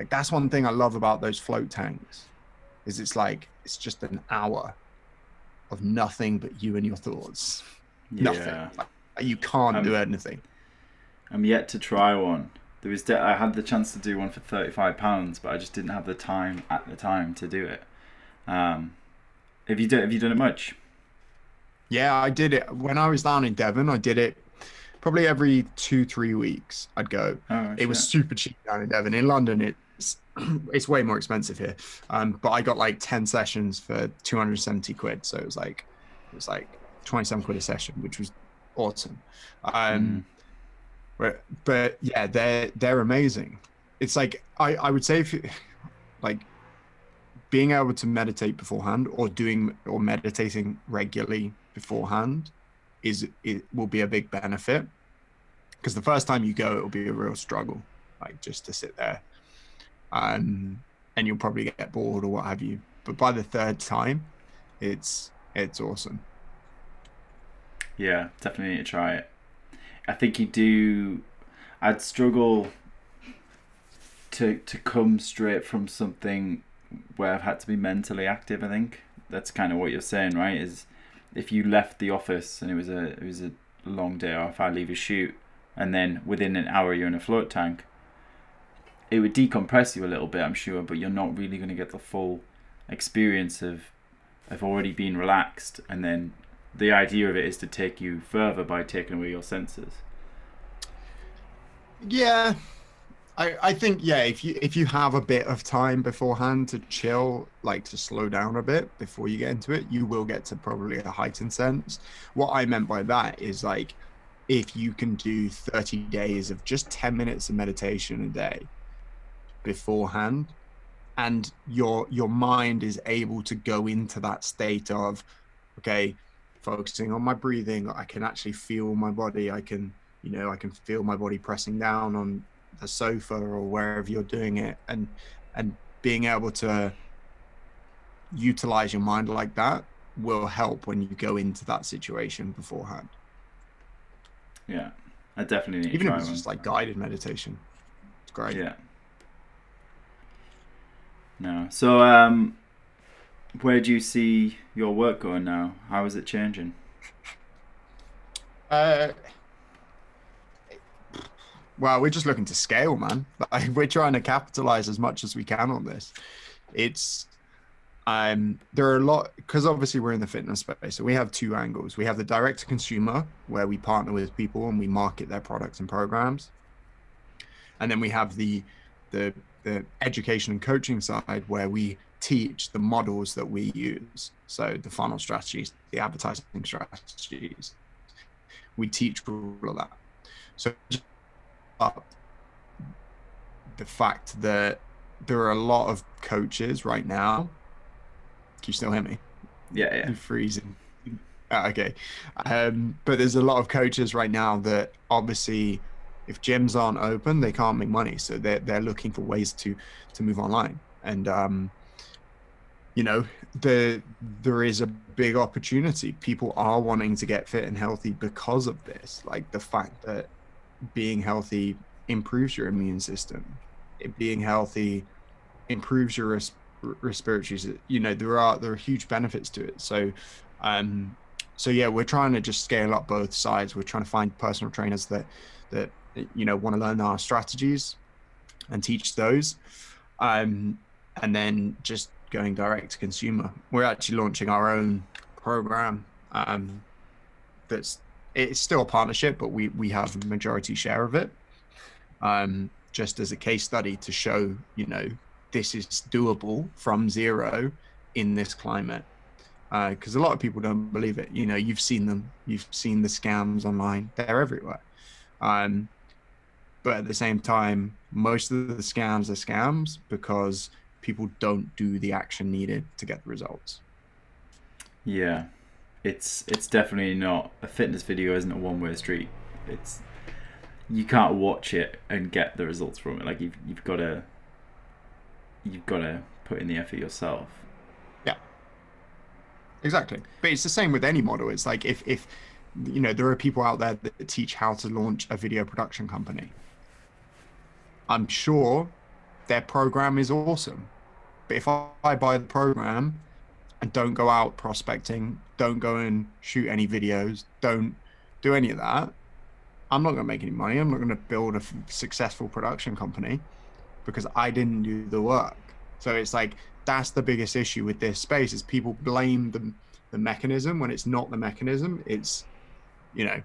like that's one thing i love about those float tanks is it's like it's just an hour of nothing but you and your thoughts nothing Yeah. like, you can't Um, do anything I'm yet to try one. There was de- I had the chance to do one for thirty five pounds, but I just didn't have the time at the time to do it. Um, have you done Have you done it much? yeah i did it when i was down in devon i did it probably every two three weeks i'd go Oh, it was super cheap down in Devon. In London, it's it's way more expensive here. Um, but I got like ten sessions for two hundred seventy quid, so it was like It was like 27 quid a session, which was awesome. Um, Mm. But, but yeah, they're they're amazing. It's like I I would say if like being able to meditate beforehand or doing or meditating regularly beforehand is it will be a big benefit. Because the first time you go it will be a real struggle like just to sit there. Um and you'll probably get bored or what have you. But by the third time it's it's awesome. Yeah, definitely need to try it. I think you do. I'd struggle to to come straight from something where I've had to be mentally active. I think that's kind of what you're saying, right? Is if you left the office and it was a it was a long day, or if I leave a shoot, and then within an hour you're in a float tank, it would decompress you a little bit, I'm sure, but you're not really going to get the full experience of of already being relaxed and then the idea of it is to take you further by taking away your senses. Yeah, I I think yeah. If you if you have a bit of time beforehand to chill, like to slow down a bit before you get into it, you will get to probably a heightened sense. What I meant by that is like if you can do 30 days of just 10 minutes of meditation a day beforehand and your your mind is able to go into that state of okay focusing on my breathing i can actually feel my body i can you know i can feel my body pressing down on the sofa or wherever you're doing it and and being able to utilize your mind like that will help when you go into that situation beforehand Yeah, I definitely need even to if it's one. just like guided meditation it's great Yeah. No. So, um, where do you see your work going now? How is it changing? Uh, well, we're just looking to scale, man. Like, we're trying to capitalize as much as we can on this. It's um there are a lot because obviously we're in the fitness space so we have two angles we have the direct to consumer where we partner with people and we market their products and programs and then we have the the the education and coaching side where we teach the models that we use so the funnel strategies the advertising strategies we teach all of that so the fact that there are a lot of coaches right now can you still hear me Yeah, yeah. you're freezing. Ah, okay. Um, but there's a lot of coaches right now that obviously, if gyms aren't open, they can't make money. So they're they're looking for ways to to move online. And um, you know, the there is a big opportunity. People are wanting to get fit and healthy because of this. Like the fact that being healthy improves your immune system. It being healthy improves your res- respiratory you know there are there are huge benefits to it so um so yeah we're trying to just scale up both sides we're trying to find personal trainers that that you know want to learn our strategies and teach those um and then just going direct to consumer. We're actually launching our own program um that's it's still a partnership but we we have a majority share of it. Um just as a case study to show you know this is doable from zero in this climate. Because a lot of people don't believe it. You know you've seen them. You've seen the scams online. They're everywhere. Um, but at the same time most of the scams are scams because people don't do the action needed to get the results Yeah, it's it's definitely not a fitness video. Isn't a one way street. It's you can't watch it and get the results from it. Like you've you've got to you've got to put in the effort yourself. Yeah, exactly. But it's the same with any model. It's like if if you know there are people out there that teach how to launch a video production company. I'm sure their program is awesome. But if I, buy the program and don't go out prospecting, don't go and shoot any videos, don't do any of that, I'm not going to make any money. I'm not going to build a f- successful production company because I didn't do the work. So it's like that's the biggest issue with this space is people blame the the mechanism when it's not the mechanism. It's you know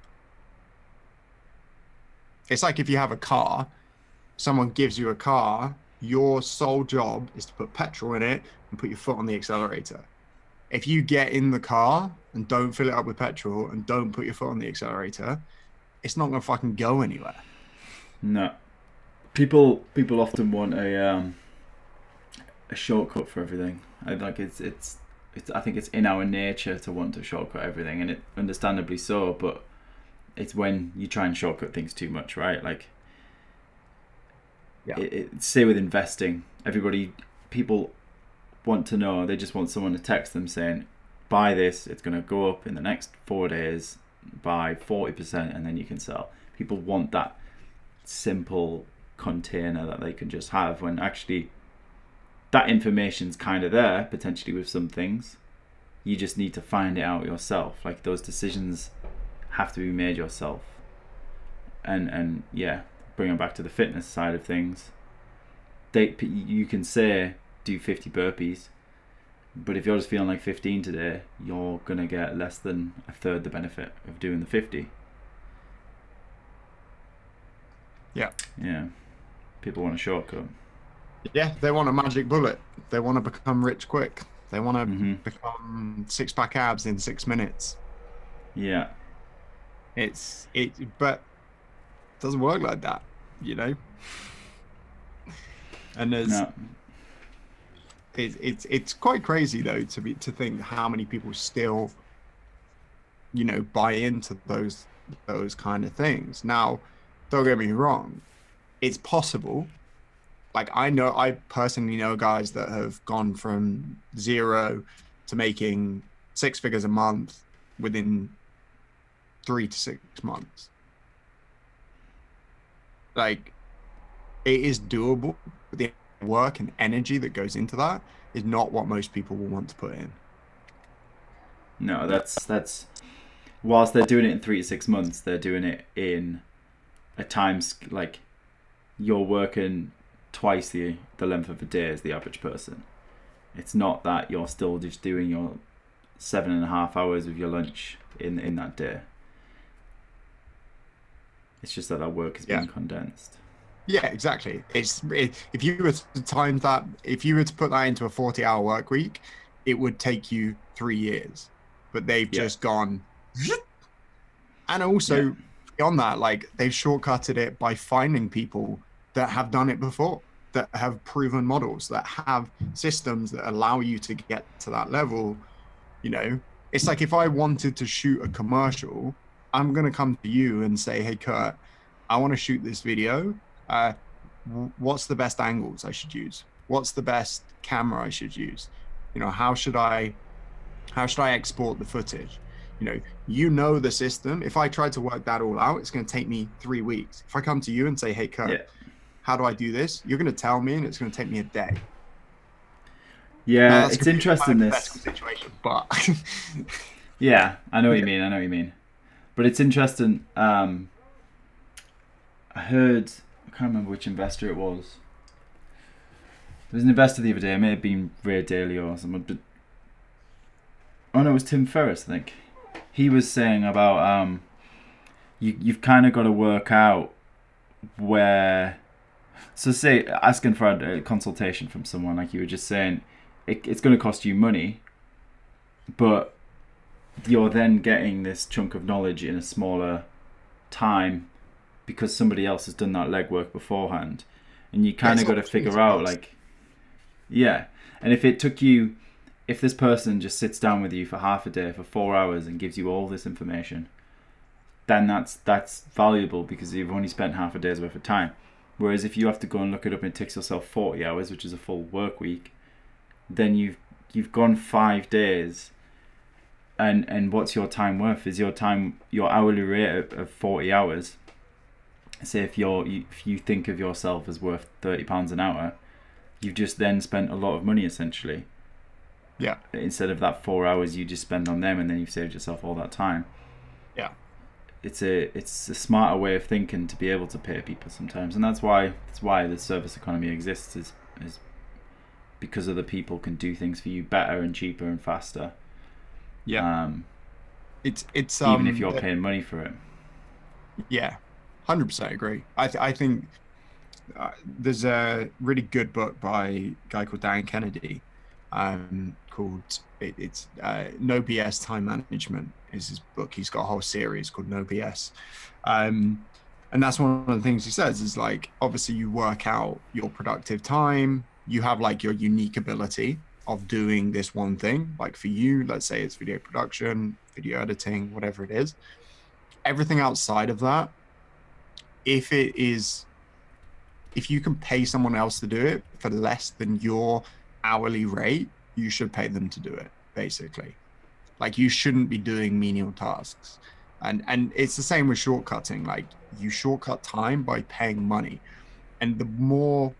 it's like if you have a car, someone gives you a car, your sole job is to put petrol in it and put your foot on the accelerator. if you get in the car and don't fill it up with petrol and don't put your foot on the accelerator, it's not gonna fucking go anywhere. No. People people often want a um a shortcut for everything. I like it's it's it's I think it's in our nature to want to shortcut everything and it understandably so, but it's when you try and shortcut things too much, right? Like Yeah. it, it, say with investing, everybody people want to know, they just want someone to text them saying, buy this, it's gonna go up in the next four days by forty percent and then you can sell. People want that simple container that they can just have when actually that information's kind of there potentially with some things you just need to find it out yourself like those decisions have to be made yourself and and yeah bring it back to the fitness side of things they you can say do 50 burpees but if you're just feeling like 15 today you're going to get less than a third the benefit of doing the 50 Yeah. yeah people want a shortcut Yeah, they want a magic bullet. They want to become rich quick. They want to Mhm. become six pack abs in six minutes. yeah It's it, but it doesn't work like that, you know. And there's no. it's it's it's quite crazy though to be to think how many people still you know buy into those those kind of things. Now don't get me wrong it's possible. Like i know i personally know guys that have gone from zero to making six figures a month within three to six months like it is doable but the work and energy that goes into that is not what most people will want to put in. No, that's that's whilst they're doing it in three to six months, they're doing it in a time like you're working twice the the length of a day as the average person. It's not that you're still just doing your seven and a half hours of your lunch in in that day. It's just that our work is being condensed. Yeah, exactly. It's it, if you were to time that, if you were to put that into a forty-hour work week, it would take you three years. But they've Yeah. just gone, and also Yeah. beyond that, like they've shortcutted it by finding people that have done it before, that have proven models, that have systems that allow you to get to that level. You know, it's like if I wanted to shoot a commercial, I'm gonna come to you and say, "Hey, Kurt, I want to shoot this video. Uh, what's the best angles I should use? What's the best camera I should use? You know, how should I, how should I export the footage? You know, you know the system. If I try to work that all out, it's going to take me three weeks. If I come to you and say, "Hey, Kurt, Yeah. how do I do this?" You're going to tell me, and it's going to take me a day. Yeah, it's gonna be a interesting this. situation, but Yeah, I know what you mean. I know what you mean. But it's interesting. Um, I heard. I can't remember which investor it was. There was an investor the other day. It may have been Ray Dalio or someone. But oh no, it was Tim Ferriss. I think he was saying about um, you you've kind of got to work out where. So say asking for a, a consultation from someone like you were just saying, it, it's going to cost you money, but you're then getting this chunk of knowledge in a smaller time because somebody else has done that legwork beforehand. And you kind of got to figure out like yeah. And if it took you if this person just sits down with you for half a day for four hours and gives you all this information then that's that's valuable because you've only spent half a day's worth of time. Whereas if you have to go and look it up and it takes yourself 40 hours which is a full work week then you've you've gone five days and and what's your time worth is your time your hourly rate of, 40 hours say if you're if you think of yourself as worth 30 pounds an hour you've just then spent a lot of money essentially Yeah. instead of that four hours you just spend on them and then you've saved yourself all that time Yeah. it's a it's a smarter way of thinking to be able to pay people sometimes and that's why that's why the service economy exists is is because other people can do things for you better and cheaper and faster yeah, um, it's it's um, even if you're paying money for it Yeah, hundred percent agree. I th- I think uh, there's a really good book by a guy called Dan Kennedy, um, called it, it's uh, No BS Time Management is his book. He's got a whole series called No BS. Um, and that's one of the things he says is like obviously you work out your productive time you have like your unique ability of doing this one thing like for you let's say it's video production video editing whatever it is everything outside of that if it is if you can pay someone else to do it for less than your hourly rate you should pay them to do it basically. Like you shouldn't be doing menial tasks. And and it's the same with shortcutting. Like you shortcut time by paying money. And the more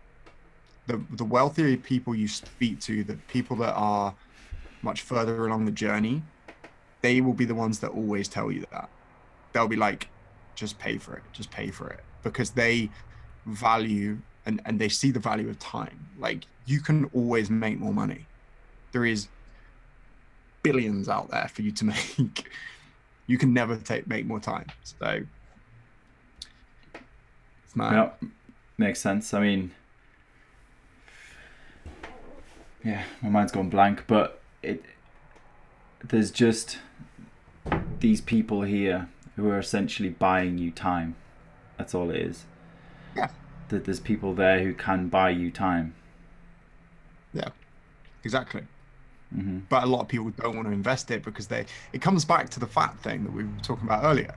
the the wealthier people you speak to the people that are much further along the journey they will be the ones that always tell you that. They'll be like just pay for it just pay for it because they value and and they see the value of time. Like you can always make more money. There is billions out there for you to make. You can never take make more time. So mad. Yeah, makes sense. I mean, yeah, my mind's gone blank, but it there's just these people here who are essentially buying you time. That's all it is. Yeah. That there's people there who can buy you time. Yeah, exactly. hmm But a lot of people don't want to invest it because they. It comes back to the fat thing that we were talking about earlier.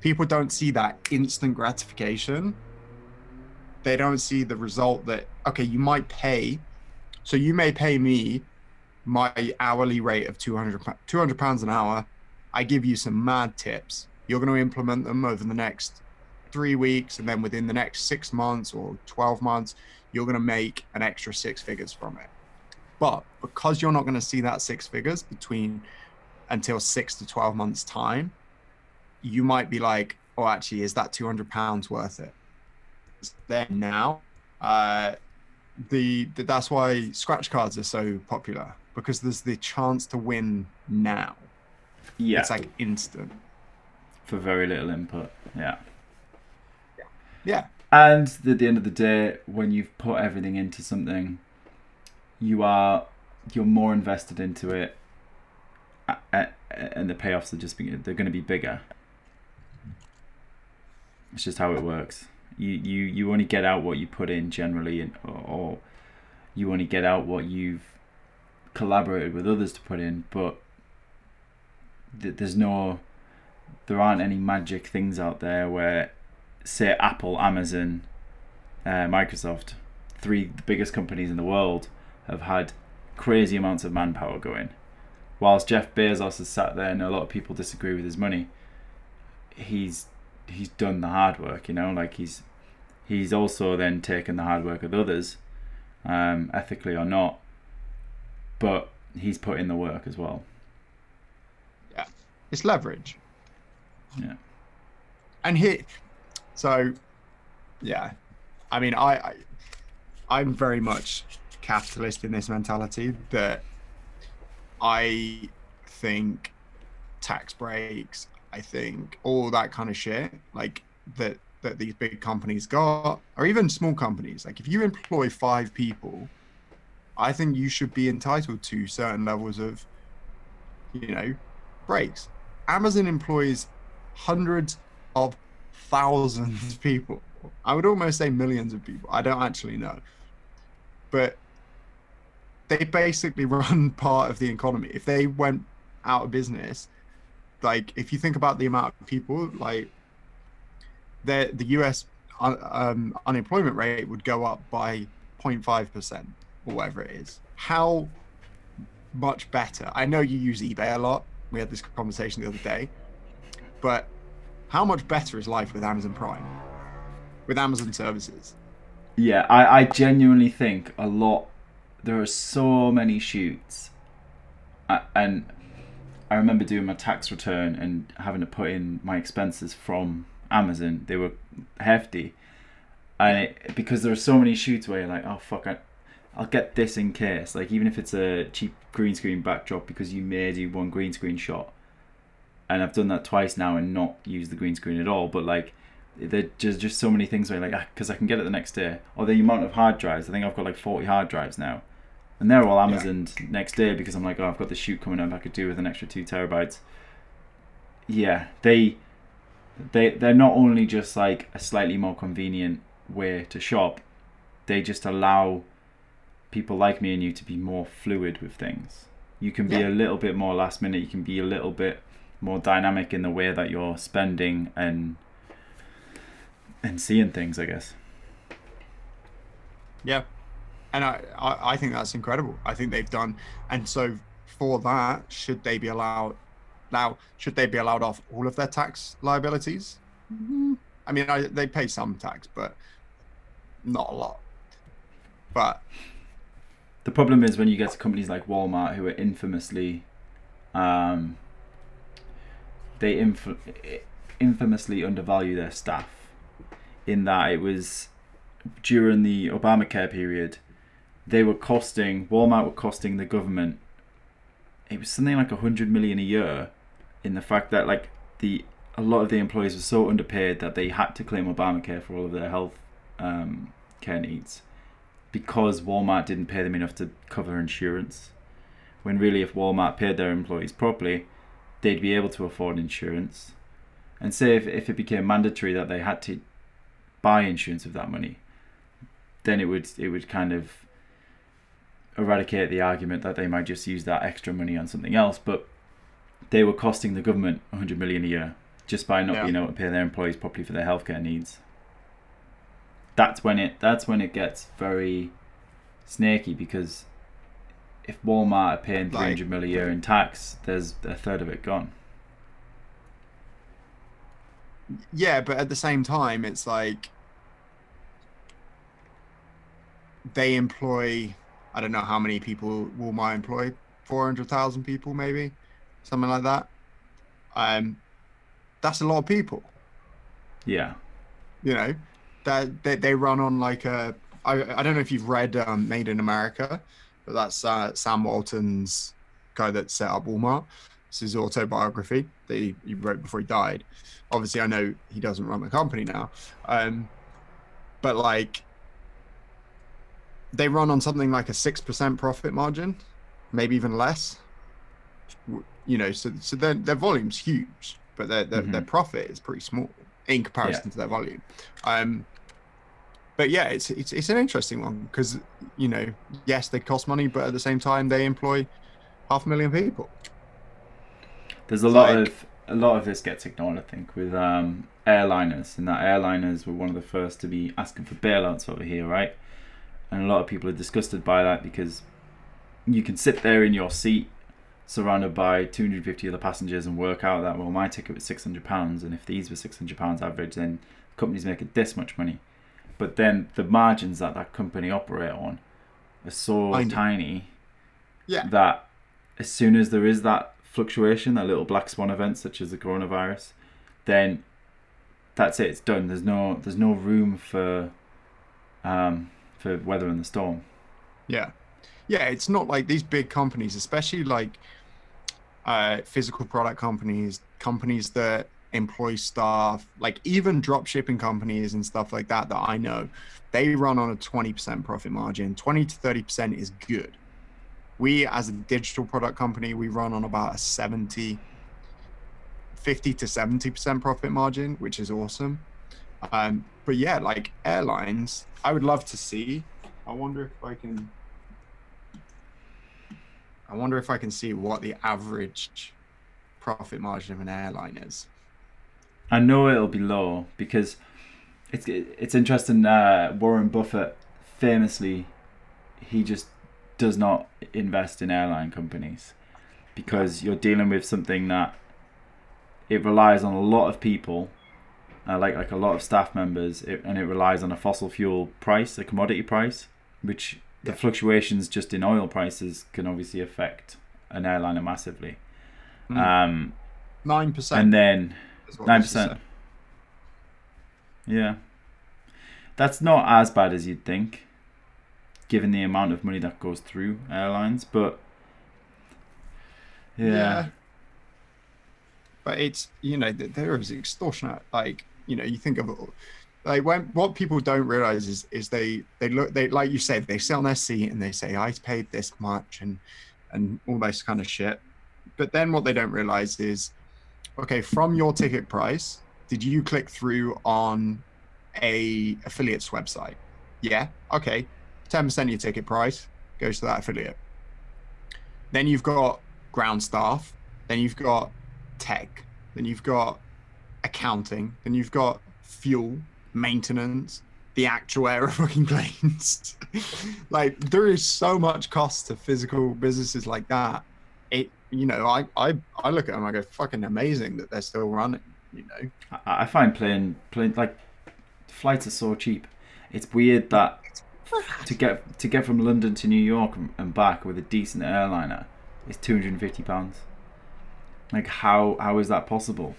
People don't see that instant gratification. They don't see the result that okay, you might pay. So you may pay me my hourly rate of 200 200 pounds an hour. I give you some mad tips. You're going to implement them over the next three weeks, and then within the next six months or 12 months, you're going to make an extra six figures from it. But because you're not going to see that six figures between until six to 12 months' time, you might be like, oh, actually, is that 200 pounds worth it? It's there now. Uh, the, that's why scratch cards are so popular because there's the chance to win now. Yeah. It's like instant. for very little input. Yeah. Yeah. And at the end of the day, when you've put everything into something, you are you're more invested into it, and the payoffs are just be- they're going to be bigger. It's just how it works. You you you only get out what you put in generally, and or, you only get out what you've collaborated with others to put in. But th- there's no, there aren't any magic things out there where say Apple, Amazon, uh, Microsoft, three the biggest companies in the world, have had crazy amounts of manpower going. Whilst Jeff Bezos has sat there, and a lot of people disagree with his money, he's he's done the hard work. You know, like he's he's also then taken the hard work of others, um, ethically or not, but he's put in the work as well. Yeah, it's leverage. Yeah. And here, so, yeah, I mean, I, I, I'm very much capitalist in this mentality that I think tax breaks, I think all that kind of shit, like that that these big companies got, or even small companies. Like if you employ five people, I think you should be entitled to certain levels of, you know, breaks. Amazon employs hundreds of thousands of people. I would almost say millions of people. I don't actually know. But they basically run part of the economy. If they went out of business, like if you think about the amount of people, like the the US um, unemployment rate would go up by 0.5 percent or whatever it is. How much better? I know you use eBay a lot. We had this conversation the other day, but how much better is life with Amazon Prime, with Amazon services? Yeah, I, I genuinely think a lot. There are so many shoots, uh, and I remember doing my tax return and having to put in my expenses from Amazon. They were hefty, and it, because there are so many shoots where you're like, oh fuck, I, I'll get this in case. Like even if it's a cheap green screen backdrop, because you may do one green screen shot, and I've done that twice now and not used the green screen at all. But like there's just, just so many things where like ah, because I can get it the next day or the amount of hard drives I think I've got like 40 hard drives now and they're all Amazoned next day because I'm like, oh, I've got the shoot coming up. I could do with an extra two terabytes. Yeah, they they they're not only just like a slightly more convenient way to shop, they just allow people like me and you to be more fluid with things. You can be Yeah. a little bit more last minute. You can be a little bit more dynamic in the way that you're spending and and seeing things. I guess. Yeah, and I, I I think that's incredible. I think they've done, and so for that, should they be allowed? Now, should they be allowed off all of their tax liabilities? Mhm. I mean, I, they pay some tax, but not a lot. But The problem is when you get to companies like Walmart, who are infamously, um, they inf- infamously undervalue their staff. In that it was during the Obamacare period, they were costing Walmart were costing the government. It was something like a hundred million a year, in the fact that like the a lot of the employees were so underpaid that they had to claim Obamacare for all of their health um, care needs because Walmart didn't pay them enough to cover insurance. When really, if Walmart paid their employees properly, they'd be able to afford insurance. And say if, if it became mandatory that they had to buy insurance with that money, then it would it would kind of eradicate the argument that they might just use that extra money on something else. But they were costing the government 100 million a year just by not Yeah. being able to pay their employees properly for their healthcare needs that's when it that's when it gets very snaky because if Walmart are paying three Like- hundred mil a year in tax, there's a third of it gone. yeah, but at the same time, it's like they employ. I don't know how many people Walmart employ. Four hundred thousand people, maybe, something like that. Um, that's a lot of people. Yeah, you know that they, they run on like a I, I don't know if you've read um, made in america but that's uh, sam walton's guy that set up walmart it's his autobiography that he, he wrote before he died obviously i know he doesn't run the company now um, but like they run on something like a 6% profit margin maybe even less you know so so their, their volume's huge but their, their, their profit is pretty small in comparison to their volume um but yeah it's it's, it's an interesting one because you know yes they cost money but at the same time they employ half a million people there's a lot Like- of a lot of this gets ignored. I think with um, airliners, and that airliners were one of the first to be asking for bailouts over here, right? And a lot of people are disgusted by that because you can sit there in your seat surrounded by 250 other passengers and work out that well my ticket was 600 pounds and if these were 600 pounds average then companies making this much money but then the margins that that company operate on are so Tiny. tiny Yeah. that as soon as there is that fluctuation that little black swan event such as the coronavirus then that's it it's done there's no there's no room for um for weathering the storm. Yeah. Yeah it's not like these big companies especially like uh physical product companies companies that employ staff like even drop shipping companies and stuff like that that i know they run on a 20% profit margin. 20 to 30% is good. We as a digital product company we run on about a 70 50 to 70% profit margin which is awesome. Um, but yeah like airlines i would love to see i wonder if i can i wonder if i can see what the average profit margin of an airline is I know it'll be low because it's it's interesting. Uh, Warren Buffett famously, he just does not invest in airline companies because you're dealing with something that it relies on a lot of people, uh, like like a lot of staff members, it, and it relies on a fossil fuel price, a commodity price, which the Yeah. fluctuations just in oil prices can obviously affect an airliner massively. Mm. Um, 9% and then nine percent. Yeah, that's not as bad as you'd think, given the amount of money that goes through airlines. But yeah, But it's you know th- there is extortionate. Like you know you think of like when what people don't realize is is they they look they like you said they sit on their seat and they say I paid this much and and all this kind of shit. But then what they don't realize is, okay, from your ticket price, did you click through on a affiliate's website? Yeah. Okay. Ten percent of your ticket price goes to that affiliate. Then you've got ground staff. Then you've got tech. Then you've got accounting. Then you've got fuel, maintenance, the actual air of fucking planes. like there is so much cost to physical businesses like that. It you know, I I, I look at them I go, fucking amazing that they're still running, you know. I, I find playing playing like flights are so cheap. It's weird that to get to get from London to New York and back with a decent airliner is two hundred and fifty pounds. Like how how is that possible?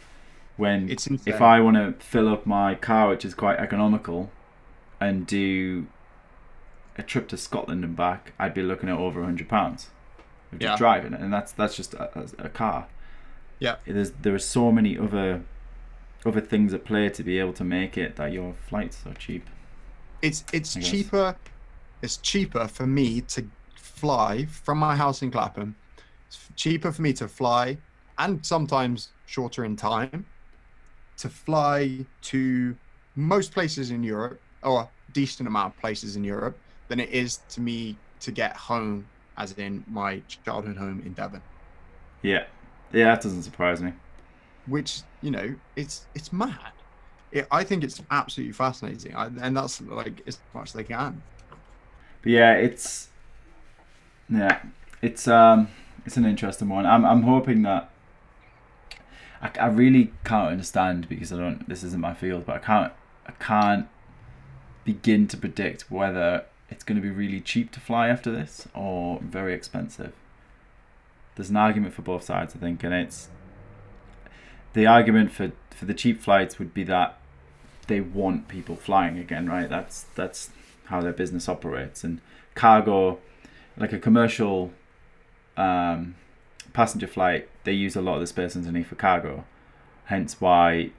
When It's if I want to fill up my car, which is quite economical, and do a trip to Scotland and back, I'd be looking at over hundred pounds of just Yeah. driving, and that's that's just a, a, a car. Yeah. There's there are so many other other things at play to be able to make it that your flights are cheap. it's it's cheaper it's cheaper for me to fly from my house in Clapham. It's cheaper for me to fly and sometimes shorter in time to fly to most places in Europe or a decent amount of places in Europe than it is to me to get home as in my childhood home in Devon. Yeah, yeah, that doesn't surprise me. which you know it's it's mad it, i think it's absolutely fascinating I, and that's like as much as they can But yeah, it's yeah, it's um, it's an interesting one. I'm I'm hoping that I, I really can't understand because I don't. This isn't my field, but I can't I can't begin to predict whether it's going to be really cheap to fly after this or very expensive. There's an argument for both sides, I think, and it's the argument for for the cheap flights would be that they want people flying again, right? That's that's how their business operates and cargo like a commercial um, passenger flight they use a lot of the space underneath for cargo hence why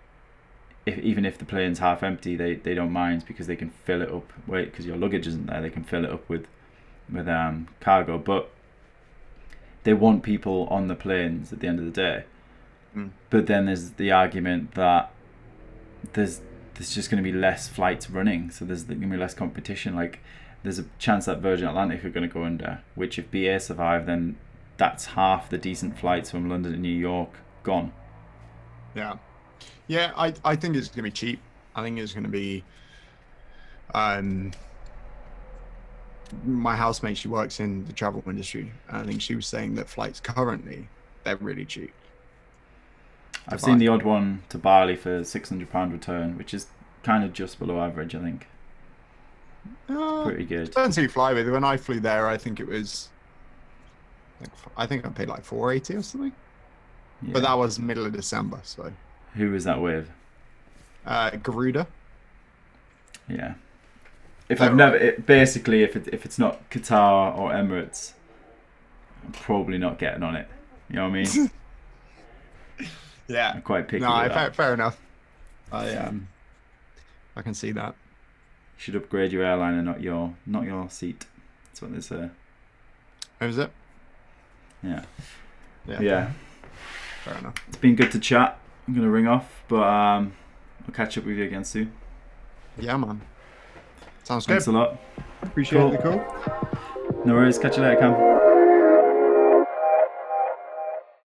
if, even if the plane's half empty they, they don't mind because they can fill it up wait because your luggage isn't there they can fill it up with with um, cargo but they want people on the planes at the end of the day Mm. but then there's the argument that there's there's just going to be less flights running, so there's going to be less competition. Like, there's a chance that Virgin Atlantic are going to go under. Which, if BA survive, then that's half the decent flights from London to New York gone. yeah yeah i i think it's going to be cheap i think it's going to be um my housemate she works in the travel industry and i think she was saying that flights currently they're really cheap I've To seen the odd one to Bali for six hundred pound return, which is kind of just below average. I think uh, pretty good. depends who you fly with when i flew there i think it was like, i think i paid like 480 or something Yeah. but that was middle of december so Who was that with? uh garuda Yeah. If They're I've never, it, basically, if it, if it's not Qatar or Emirates, I'm probably not getting on it. You know what I mean? yeah I'm quite picky. no, fair, fair enough. I um, I can see that. You should upgrade your airline and not your not your seat. That's what they say. Who was it? Yeah. Yeah. Yeah. Fair enough. It's been good to chat. I'm gonna ring off, but um, I'll catch up with you again soon. Yeah, man. Sounds good. Thanks a lot. Appreciate Cool. the call. No worries. Catch you later, Cam.